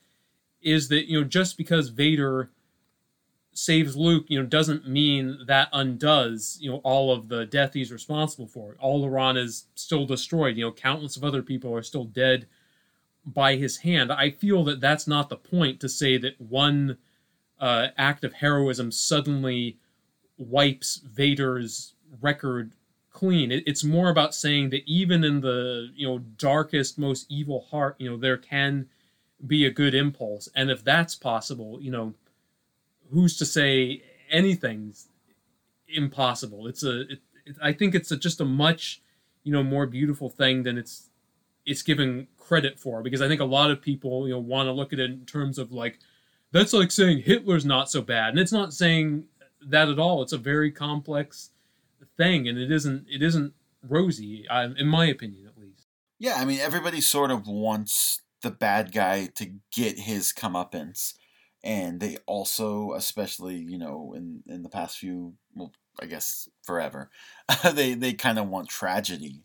is that you know just because Vader saves Luke, you know, doesn't mean that undoes you know all of the death he's responsible for. Alderaan is still destroyed. You know, countless of other people are still dead by his hand. I feel that that's not the point to say that one uh, act of heroism suddenly wipes Vader's record clean. It, it's more about saying that even in the you know darkest, most evil heart, you know there can be a good impulse, and if that's possible, you know, who's to say anything's impossible? It's a, it, it, I think it's a, just a much, you know, more beautiful thing than it's it's given credit for because I think a lot of people you know want to look at it in terms of like that's like saying Hitler's not so bad, and it's not saying that at all. It's a very complex thing, and it isn't it isn't rosy, in my opinion, at least. Yeah, I mean, everybody sort of wants the bad guy to get his comeuppance, and they also, especially you know, in in the past few, well, I guess forever, [LAUGHS] they they kind of want tragedy.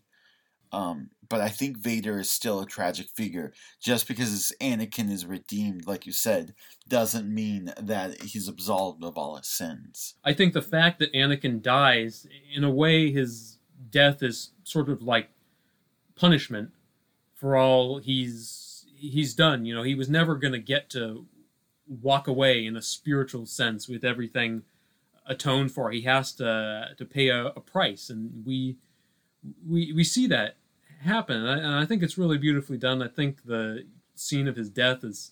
Um, but I think Vader is still a tragic figure. Just because Anakin is redeemed, like you said, doesn't mean that he's absolved of all his sins. I think the fact that Anakin dies, in a way, his death is sort of like punishment for all he's he's done. You know, he was never going to get to walk away in a spiritual sense with everything atoned for. He has to to pay a, a price, and we we we see that happen. And I, and I, think it's really beautifully done. I think the scene of his death is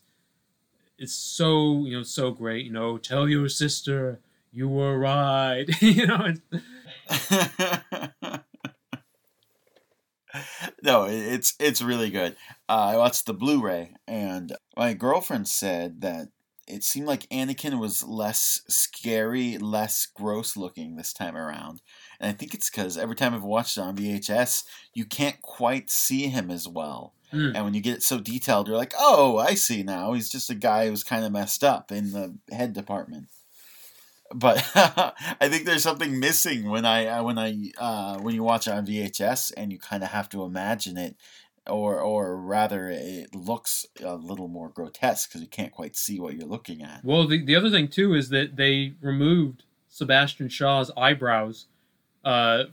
is so you know so great. You know, tell your sister you were right. [LAUGHS] you know. [LAUGHS] no, it's it's really good. Uh, I watched the Blu-ray, and my girlfriend said that it seemed like Anakin was less scary, less gross looking this time around. And I think it's because every time I've watched it on VHS, you can't quite see him as well. Mm. And when you get it so detailed, you're like, oh, I see now. He's just a guy who's kind of messed up in the head department. But [LAUGHS] I think there's something missing when I uh, when I uh, when you watch it on VHS and you kind of have to imagine it or or rather it looks a little more grotesque because you can't quite see what you're looking at. Well, the, the other thing too is that they removed Sebastian Shaw's eyebrows uh,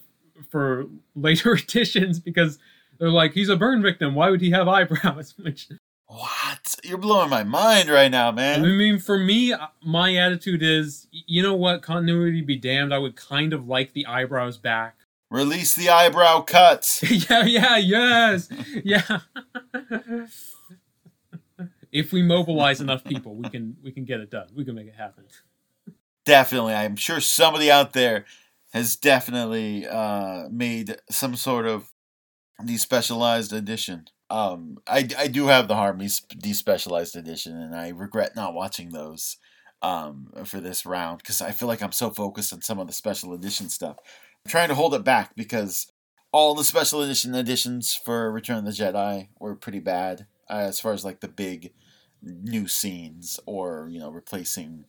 for [LAUGHS] later editions because they're like he's a burn victim. Why would he have eyebrows? [LAUGHS] Which what? You're blowing my mind right now, man. I mean, for me, uh, my attitude is, you know what? Continuity be damned. I would kind of like the eyebrows back Release the eyebrow cuts. [LAUGHS] yeah, yeah, yes. yeah. if we mobilize enough people, we can we can get it done. We can make it happen. Definitely. I'm sure somebody out there has definitely uh, made some sort of despecialized edition. Um, I, I do have the Harmy despecialized edition, and I regret not watching those um, for this round because I feel like I'm so focused on some of the special edition stuff trying to hold it back because all the special edition editions for Return of the Jedi were pretty bad uh, as far as like the big new scenes or you know replacing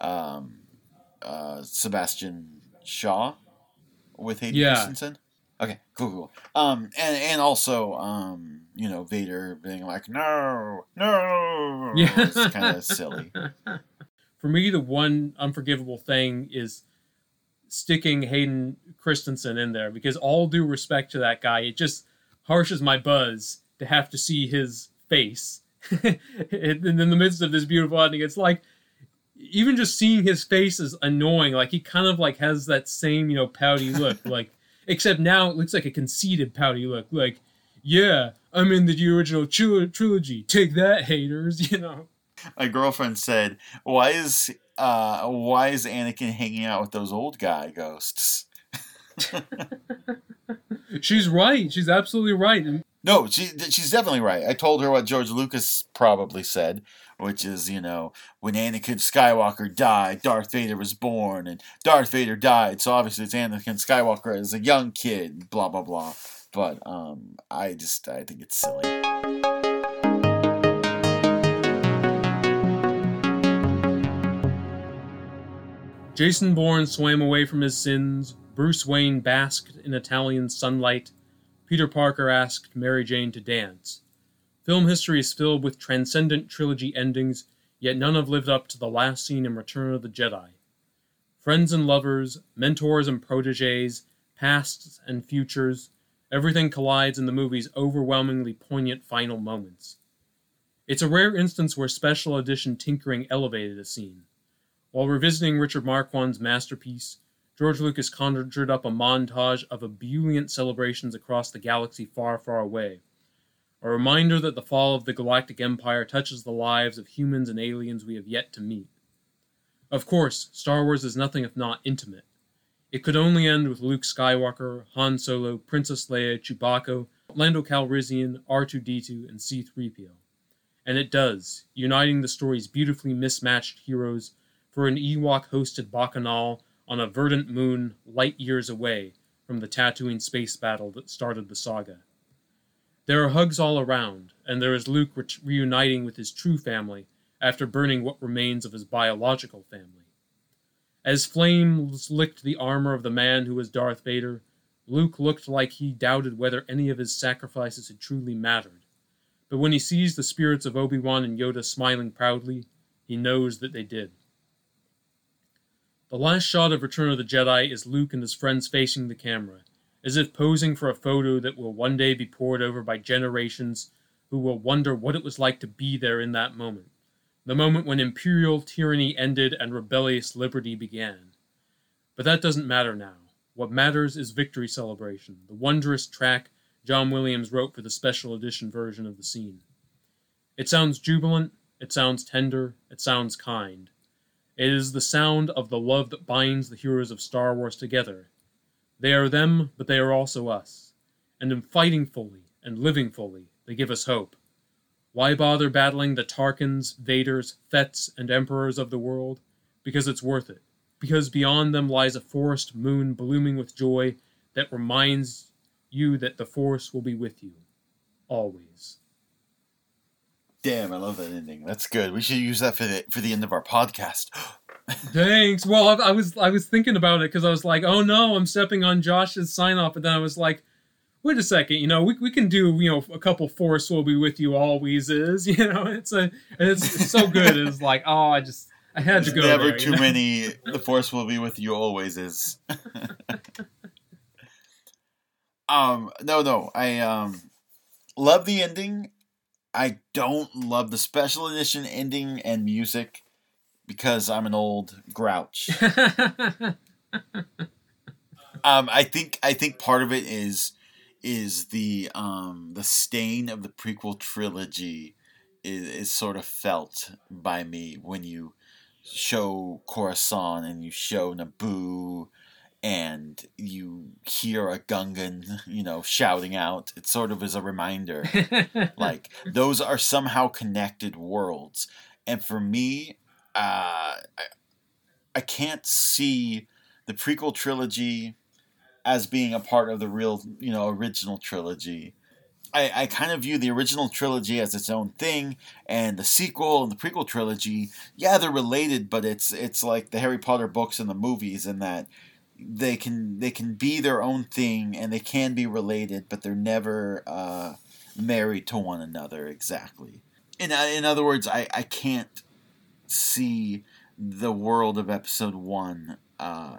um, uh, Sebastian Shaw with Hayden yeah. Christensen. Okay, cool, cool. Um, and and also, um, you know, Vader being like, "No, no," yeah, it's kind of silly. [LAUGHS] for me, the one unforgivable thing is sticking Hayden Christensen in there because all due respect to that guy, it just harshes my buzz to have to see his face [LAUGHS] in the midst of this beautiful ending. It's like even just seeing his face is annoying. Like he kind of like has that same you know pouty [LAUGHS] look, like except now it looks like a conceited pouty look. Like yeah, I'm in the original trilogy. Take that, haters. [LAUGHS] You know. My girlfriend said, "Why is uh why is Anakin hanging out with those old guy ghosts?" [LAUGHS] she's right. She's absolutely right. No, she she's definitely right. I told her what George Lucas probably said, which is, you know, when Anakin Skywalker died, Darth Vader was born, and Darth Vader died, so obviously it's Anakin Skywalker as a young kid, blah blah blah. But um, I just I think it's silly. Jason Bourne swam away from his sins. Bruce Wayne basked in Italian sunlight. Peter Parker asked Mary Jane to dance. Film history is filled with transcendent trilogy endings, yet none have lived up to the last scene in Return of the Jedi. Friends and lovers, mentors and proteges, pasts and futures, everything collides in the movie's overwhelmingly poignant final moments. It's a rare instance where special edition tinkering elevated a scene. While revisiting Richard Marquand's masterpiece, George Lucas conjured up a montage of ebullient celebrations across the galaxy far, far away. A reminder that the fall of the Galactic Empire touches the lives of humans and aliens we have yet to meet. Of course, Star Wars is nothing if not intimate. It could only end with Luke Skywalker, Han Solo, Princess Leia, Chewbacca, Lando Calrissian, R2D2, and C3PO. And it does, uniting the story's beautifully mismatched heroes for an Ewok hosted bacchanal on a verdant moon light years away from the Tatooine space battle that started the saga. There are hugs all around, and there is Luke re- reuniting with his true family after burning what remains of his biological family. As flames licked the armor of the man who was Darth Vader, Luke looked like he doubted whether any of his sacrifices had truly mattered. But when he sees the spirits of Obi Wan and Yoda smiling proudly, he knows that they did. The last shot of Return of the Jedi is Luke and his friends facing the camera, as if posing for a photo that will one day be pored over by generations who will wonder what it was like to be there in that moment. The moment when imperial tyranny ended and rebellious liberty began. But that doesn't matter now. What matters is Victory Celebration, the wondrous track John Williams wrote for the special edition version of the scene. It sounds jubilant, it sounds tender, it sounds kind. It is the sound of the love that binds the heroes of Star Wars together. They are them, but they are also us. And in fighting fully and living fully, they give us hope. Why bother battling the Tarkins, Vaders, Fetts, and Emperors of the world? Because it's worth it. Because beyond them lies a forest moon blooming with joy that reminds you that the Force will be with you. Always. Damn, I love that ending. That's good. We should use that for the for the end of our podcast. [LAUGHS] [LAUGHS] Thanks. Well, I, I, was I was thinking about it because I was like, oh no, I'm stepping on Josh's sign off, but then I was like, wait a second, you know, we, we can do you know a couple Force [LAUGHS] will be with you always is, you know, it's a it's, it's so good. It's like oh, I just I had There's to go. Never there, too know? many. The Force will be with you always is. um. No. No. I um. Love the ending. I don't love the special edition ending and music because I'm an old grouch. [LAUGHS] um, I think I think part of it is is the um, the stain of the prequel trilogy is, is sort of felt by me when you show Coruscant and you show Naboo and you hear a Gungan, you know, shouting out. It sort of is a reminder. [LAUGHS] like those are somehow connected worlds, and for me, uh, I, I can't see the prequel trilogy as being a part of the real, you know, original trilogy. I, I kind of view the original trilogy as its own thing, and the sequel and the prequel trilogy, yeah, they're related, but it's it's like the Harry Potter books and the movies, in that they can they can be their own thing and they can be related, but they're never uh, married to one another exactly. In in other words, I I can't see the world of Episode One uh,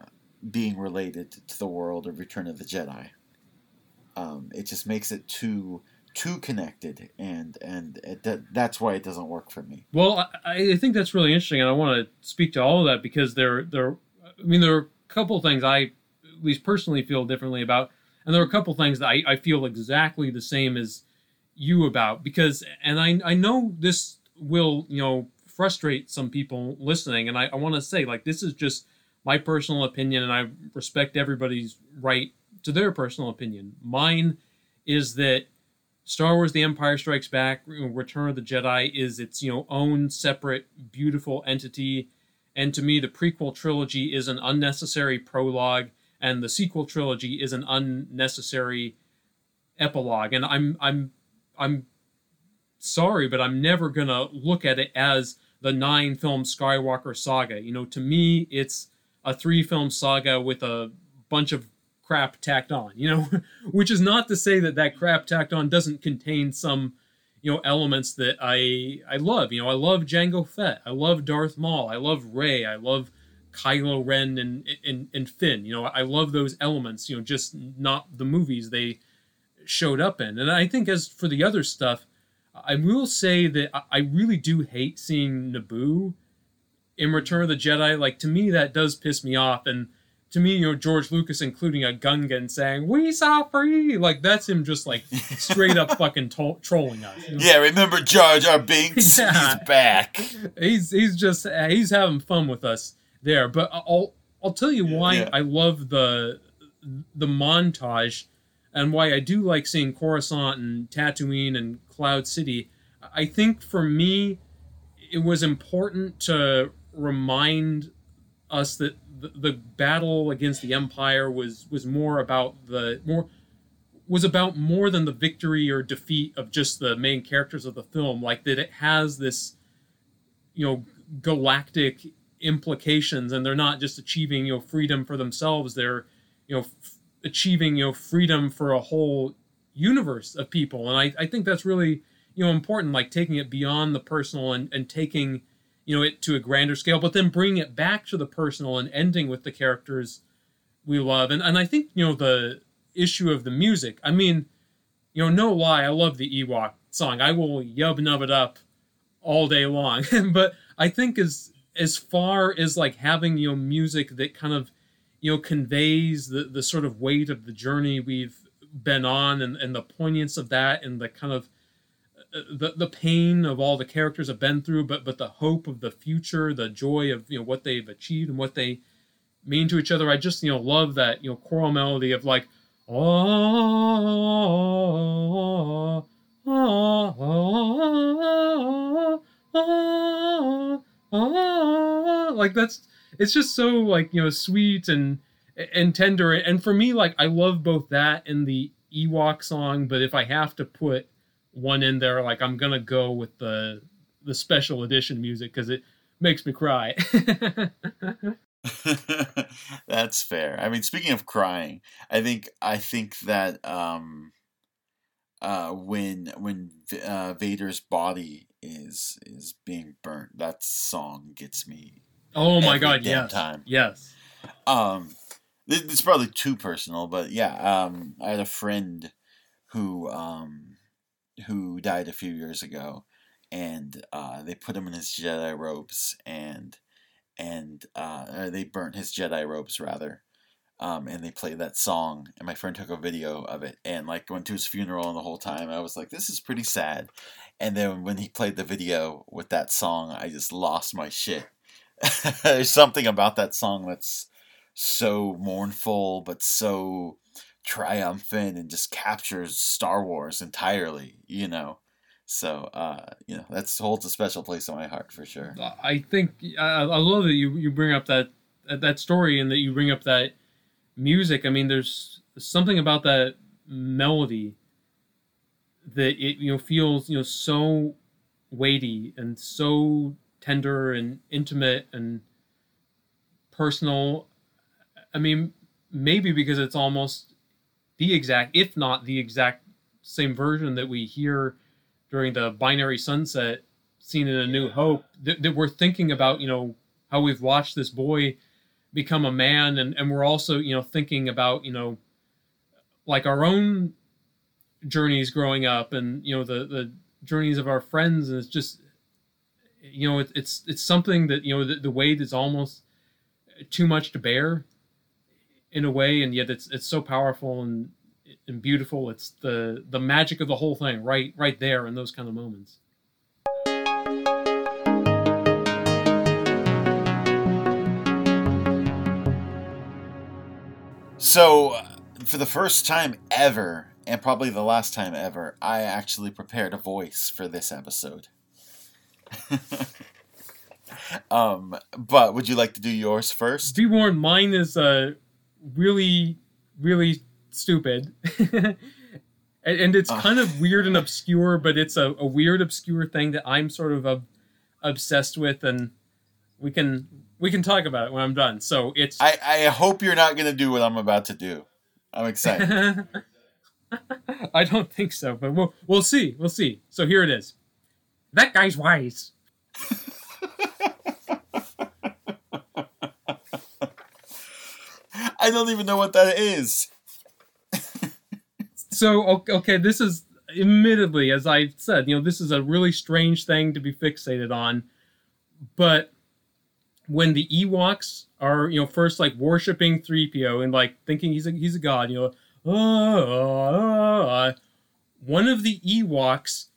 being related to the world of Return of the Jedi. Um, it just makes it too too connected, and and it, that, that's why it doesn't work for me. Well, I, I think that's really interesting, and I want to speak to all of that because there there, I mean, there couple things I at least personally feel differently about, and there are a couple things that I, I feel exactly the same as you about because, and I I know this will you know frustrate some people listening, and I, I want to say like this is just my personal opinion, and I respect everybody's right to their personal opinion. Mine is that Star Wars: The Empire Strikes Back, Return of the Jedi is its you know own separate beautiful entity, and to me the prequel trilogy is an unnecessary prologue, and the sequel trilogy is an unnecessary epilogue. And I'm I'm I'm sorry, but I'm never gonna look at it as the nine film Skywalker saga. You know, to me it's a three film saga with a bunch of crap tacked on, you know, [LAUGHS] which is not to say that that crap tacked on doesn't contain some, you know, elements that I I love. You know, I love Jango Fett, I love Darth Maul, I love Rey, I love Kylo Ren and, and and Finn. You know, I love those elements. You know, just not the movies they showed up in. And I think as for the other stuff, I will say that I really do hate seeing Naboo in Return of the Jedi. Like to me, that does piss me off and to me, you know, George Lucas including a Gungan saying "We saw free," like that's him just like straight up [LAUGHS] fucking to- trolling us. You know? Yeah, remember Jar Jar Binks? Yeah. He's back. [LAUGHS] He's he's just he's having fun with us there. But I'll I'll tell you why yeah. I love the the montage and why I do like seeing Coruscant and Tatooine and Cloud City. I think for me, it was important to remind us that the, battle against the empire was was more about the more was about more than the victory or defeat of just the main characters of the film. Like that it has this you know galactic implications and they're not just achieving you know freedom for themselves. They're you know f- achieving you know freedom for a whole universe of people. And I, I think that's really you know important like taking it beyond the personal and, and taking you know it to a grander scale but then bringing it back to the personal and ending with the characters we love. And, and i think you know the issue of the music i mean you know no lie i love the ewok song. I will yub nub it up all day long. [LAUGHS] But i think as as far as like having you know music that kind of you know conveys the the sort of weight of the journey we've been on and, and the poignance of that and the kind of the the pain of all the characters have been through, but but the hope of the future, the joy of you know what they've achieved and what they mean to each other. I just you know love that you know choral melody of like oh, like that's it's just so like you know sweet and and tender and for me like I love both that and the Ewok song, but if I have to put one in there like i'm gonna go with the the special edition music because it makes me cry. [LAUGHS] [LAUGHS] That's fair. I mean speaking of crying i think i think that um uh when when uh, vader's body is is being burnt that song gets me oh my god yes. time. Yes. Um it's probably too personal but yeah um i had a friend who um who died a few years ago, and uh, they put him in his Jedi robes, and and uh, they burnt his Jedi robes rather, um, and they played that song. And my friend took a video of it, and like went to his funeral, and the whole time I was like, "This is pretty sad." And then when he played the video with that song, I just lost my shit. [LAUGHS] There's something about that song that's so mournful, but so triumphant and just captures Star Wars entirely, you know. So, uh, you know, that holds a special place in my heart for sure. I think I, I love that you, you bring up that that story and that you bring up that music. I mean, there's something about that melody that it you know feels you know so weighty and so tender and intimate and personal. I mean, maybe because it's almost the exact, if not the exact same version that we hear during the binary sunset scene in A New Hope, that, that we're thinking about, you know, how we've watched this boy become a man and, and we're also you know thinking about you know like our own journeys growing up and you know the the journeys of our friends and it's just you know it, it's it's something that you know the, the weight is almost too much to bear in a way and yet it's it's so powerful and and beautiful it's the the magic of the whole thing right right there in those kind of moments So, uh, for the first time ever, and probably the last time ever, I actually prepared a voice for this episode. [LAUGHS] um, but would you like to do yours first? be warned mine is uh really really stupid [LAUGHS] and, and it's Uh. kind of weird and obscure but it's a, a weird obscure thing that i'm sort of ob- obsessed with and we can we can talk about it when i'm done so it's I, I hope you're not going to do what I'm about to do. I'm excited. [LAUGHS] I don't think so, but we'll we'll see. We'll see. So here it is. That guy's wise. [LAUGHS] I don't even know what that is. So okay, this is admittedly, as I said, you know, this is a really strange thing to be fixated on, but when the Ewoks are, you know, first like worshiping 3PO and like thinking he's a he's a god, you know, "Ah, ah, ah," one of the Ewoks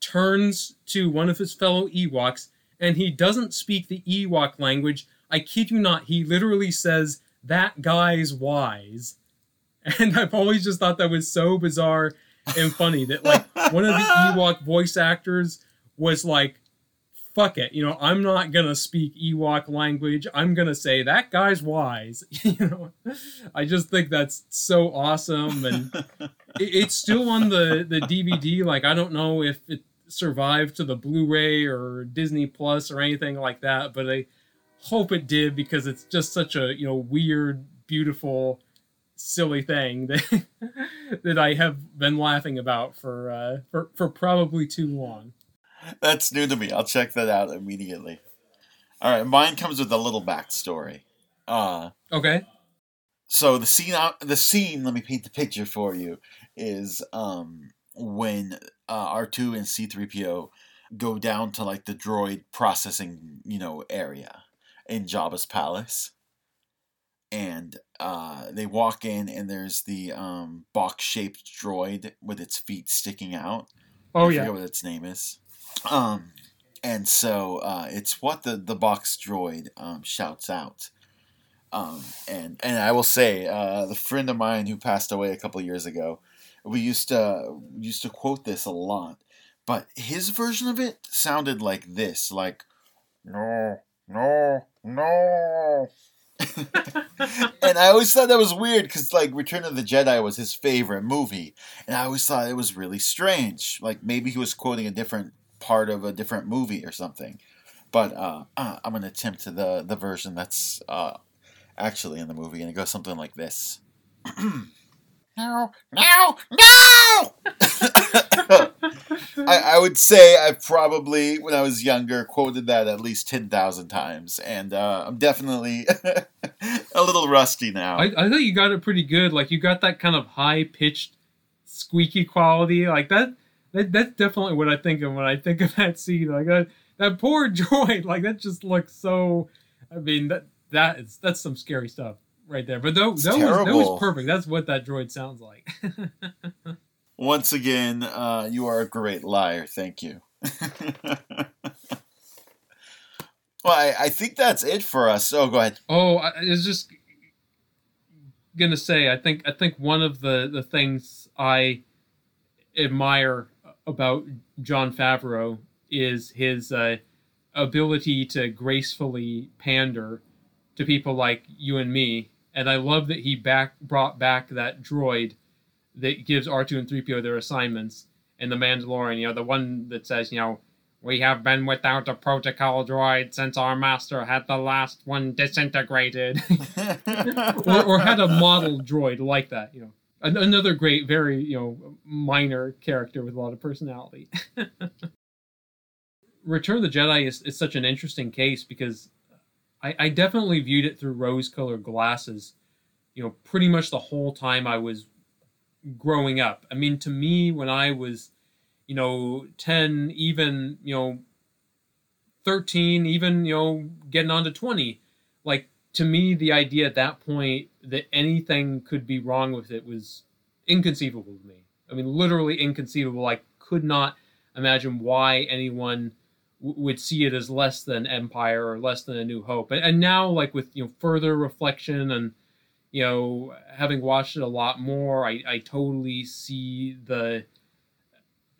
turns to one of his fellow Ewoks and he doesn't speak the Ewok language. I kid you not, he literally says, That guy's wise. And I've always just thought that was so bizarre and funny that like one of the [LAUGHS] Ewok voice actors was like, fuck it, you know, I'm not gonna speak Ewok language. I'm gonna say that guy's wise. [LAUGHS] you know, I just think that's so awesome, and [LAUGHS] it, it's still on the the DVD. Like I don't know if it survived to the Blu-ray or Disney Plus or anything like that, but I hope it did because it's just such a you know weird, beautiful, silly thing that [LAUGHS] that I have been laughing about for uh, for for probably too long. That's new to me. I'll check that out immediately. All right, mine comes with a little backstory. Uh, Okay. so the scene out the scene let me paint the picture for you is um when uh, r2 and c3po go down to like the droid processing you know area in jabba's palace and uh they walk in and there's the um box shaped droid with its feet sticking out Oh I yeah. forget what its name is. Um, and so uh, it's what the the box droid um, shouts out. Um, and and I will say, uh, the friend of mine who passed away a couple years ago, we used to used to quote this a lot, but his version of it sounded like this, like no, no, no. [LAUGHS] and I always thought that was weird because like Return of the Jedi was his favorite movie, and I always thought it was really strange. Like maybe he was quoting a different part of a different movie or something. But uh, uh, I'm attempt to the the version that's uh, actually in the movie, and it goes something like this. [CLEARS THROAT] no, no, no! [LAUGHS] I, I would say I probably, when I was younger, quoted that at least 10,000 times, and uh, I'm definitely [LAUGHS] a little rusty now. I, I thought you got it pretty good. Like you got that kind of high pitched, squeaky quality. Like that, that. That's definitely what I think of when I think of that scene. Like that, that poor [LAUGHS] joint, Like that just looks so. I mean that that is that's some scary stuff right there. But that, that was that was perfect. That's what that droid sounds like. [LAUGHS] Once again, uh, you are a great liar. Thank you. [LAUGHS] well, I, I think that's it for us. Oh, go ahead. Oh, I was just gonna say. I think I think one of the the things I admire about Jon Favreau is his uh, ability to gracefully pander to people like you and me, and I love that he back brought back that droid that gives R two and three PO their assignments, and the Mandalorian. You know, the one that says, you know. We have been without a protocol droid since our master had the last one disintegrated. [LAUGHS] or, or had a model droid like that, you know. An- another great, very, you know, minor character with a lot of personality. [LAUGHS] Return of the Jedi is, is such an interesting case because I, I definitely viewed it through rose-colored glasses. You know, pretty much the whole time I was growing up. I mean, to me, when I was, you know, ten, even you know, thirteen, even you know, getting on to twenty, like to me, the idea at that point that anything could be wrong with it was inconceivable to me. I mean, literally inconceivable. I could not imagine why anyone would see it as less than Empire or less than A New Hope. And, and now, like with you know further reflection and you know having watched it a lot more, I, I totally see the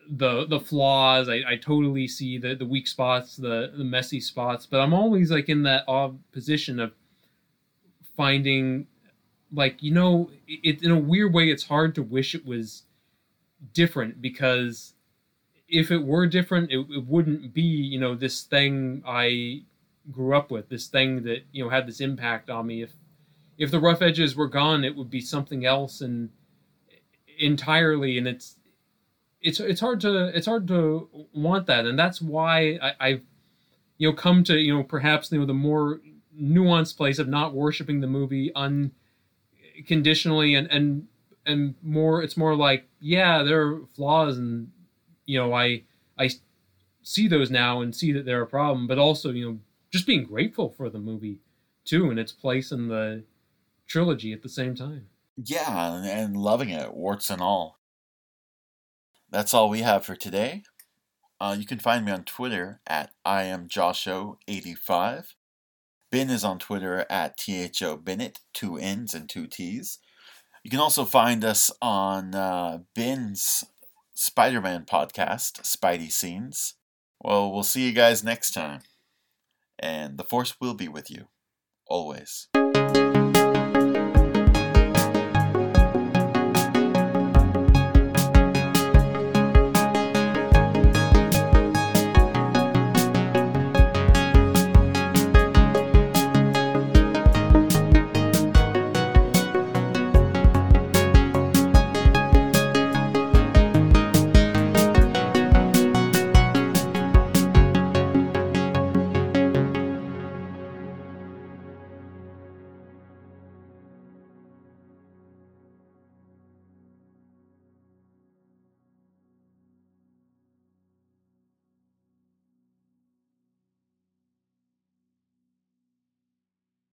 the the flaws. I, I totally see the, the weak spots, the the messy spots. But I'm always like in that odd position of finding like you know it in a weird way it's hard to wish it was different because if it were different it, it wouldn't be you know this thing i grew up with this thing that you know had this impact on me. If if the rough edges were gone it would be something else and entirely and it's it's it's hard to it's hard to want that. And that's why I, i've you know come to you know perhaps you know the more nuanced place of not worshiping the movie unconditionally and and and more it's more like yeah there are flaws and you know i i see those now and see that they're a problem but also you know just being grateful for the movie too and its place in the trilogy at the same time Yeah, and, loving it, warts and all. That's all we have for today. Uh, you can find me on Twitter at I am Josho85. Ben is on Twitter at THO Bennett, two N's and two T's. You can also find us on uh, Ben's Spider Man podcast, Spidey Scenes. Well, we'll see you guys next time. And the Force will be with you, always.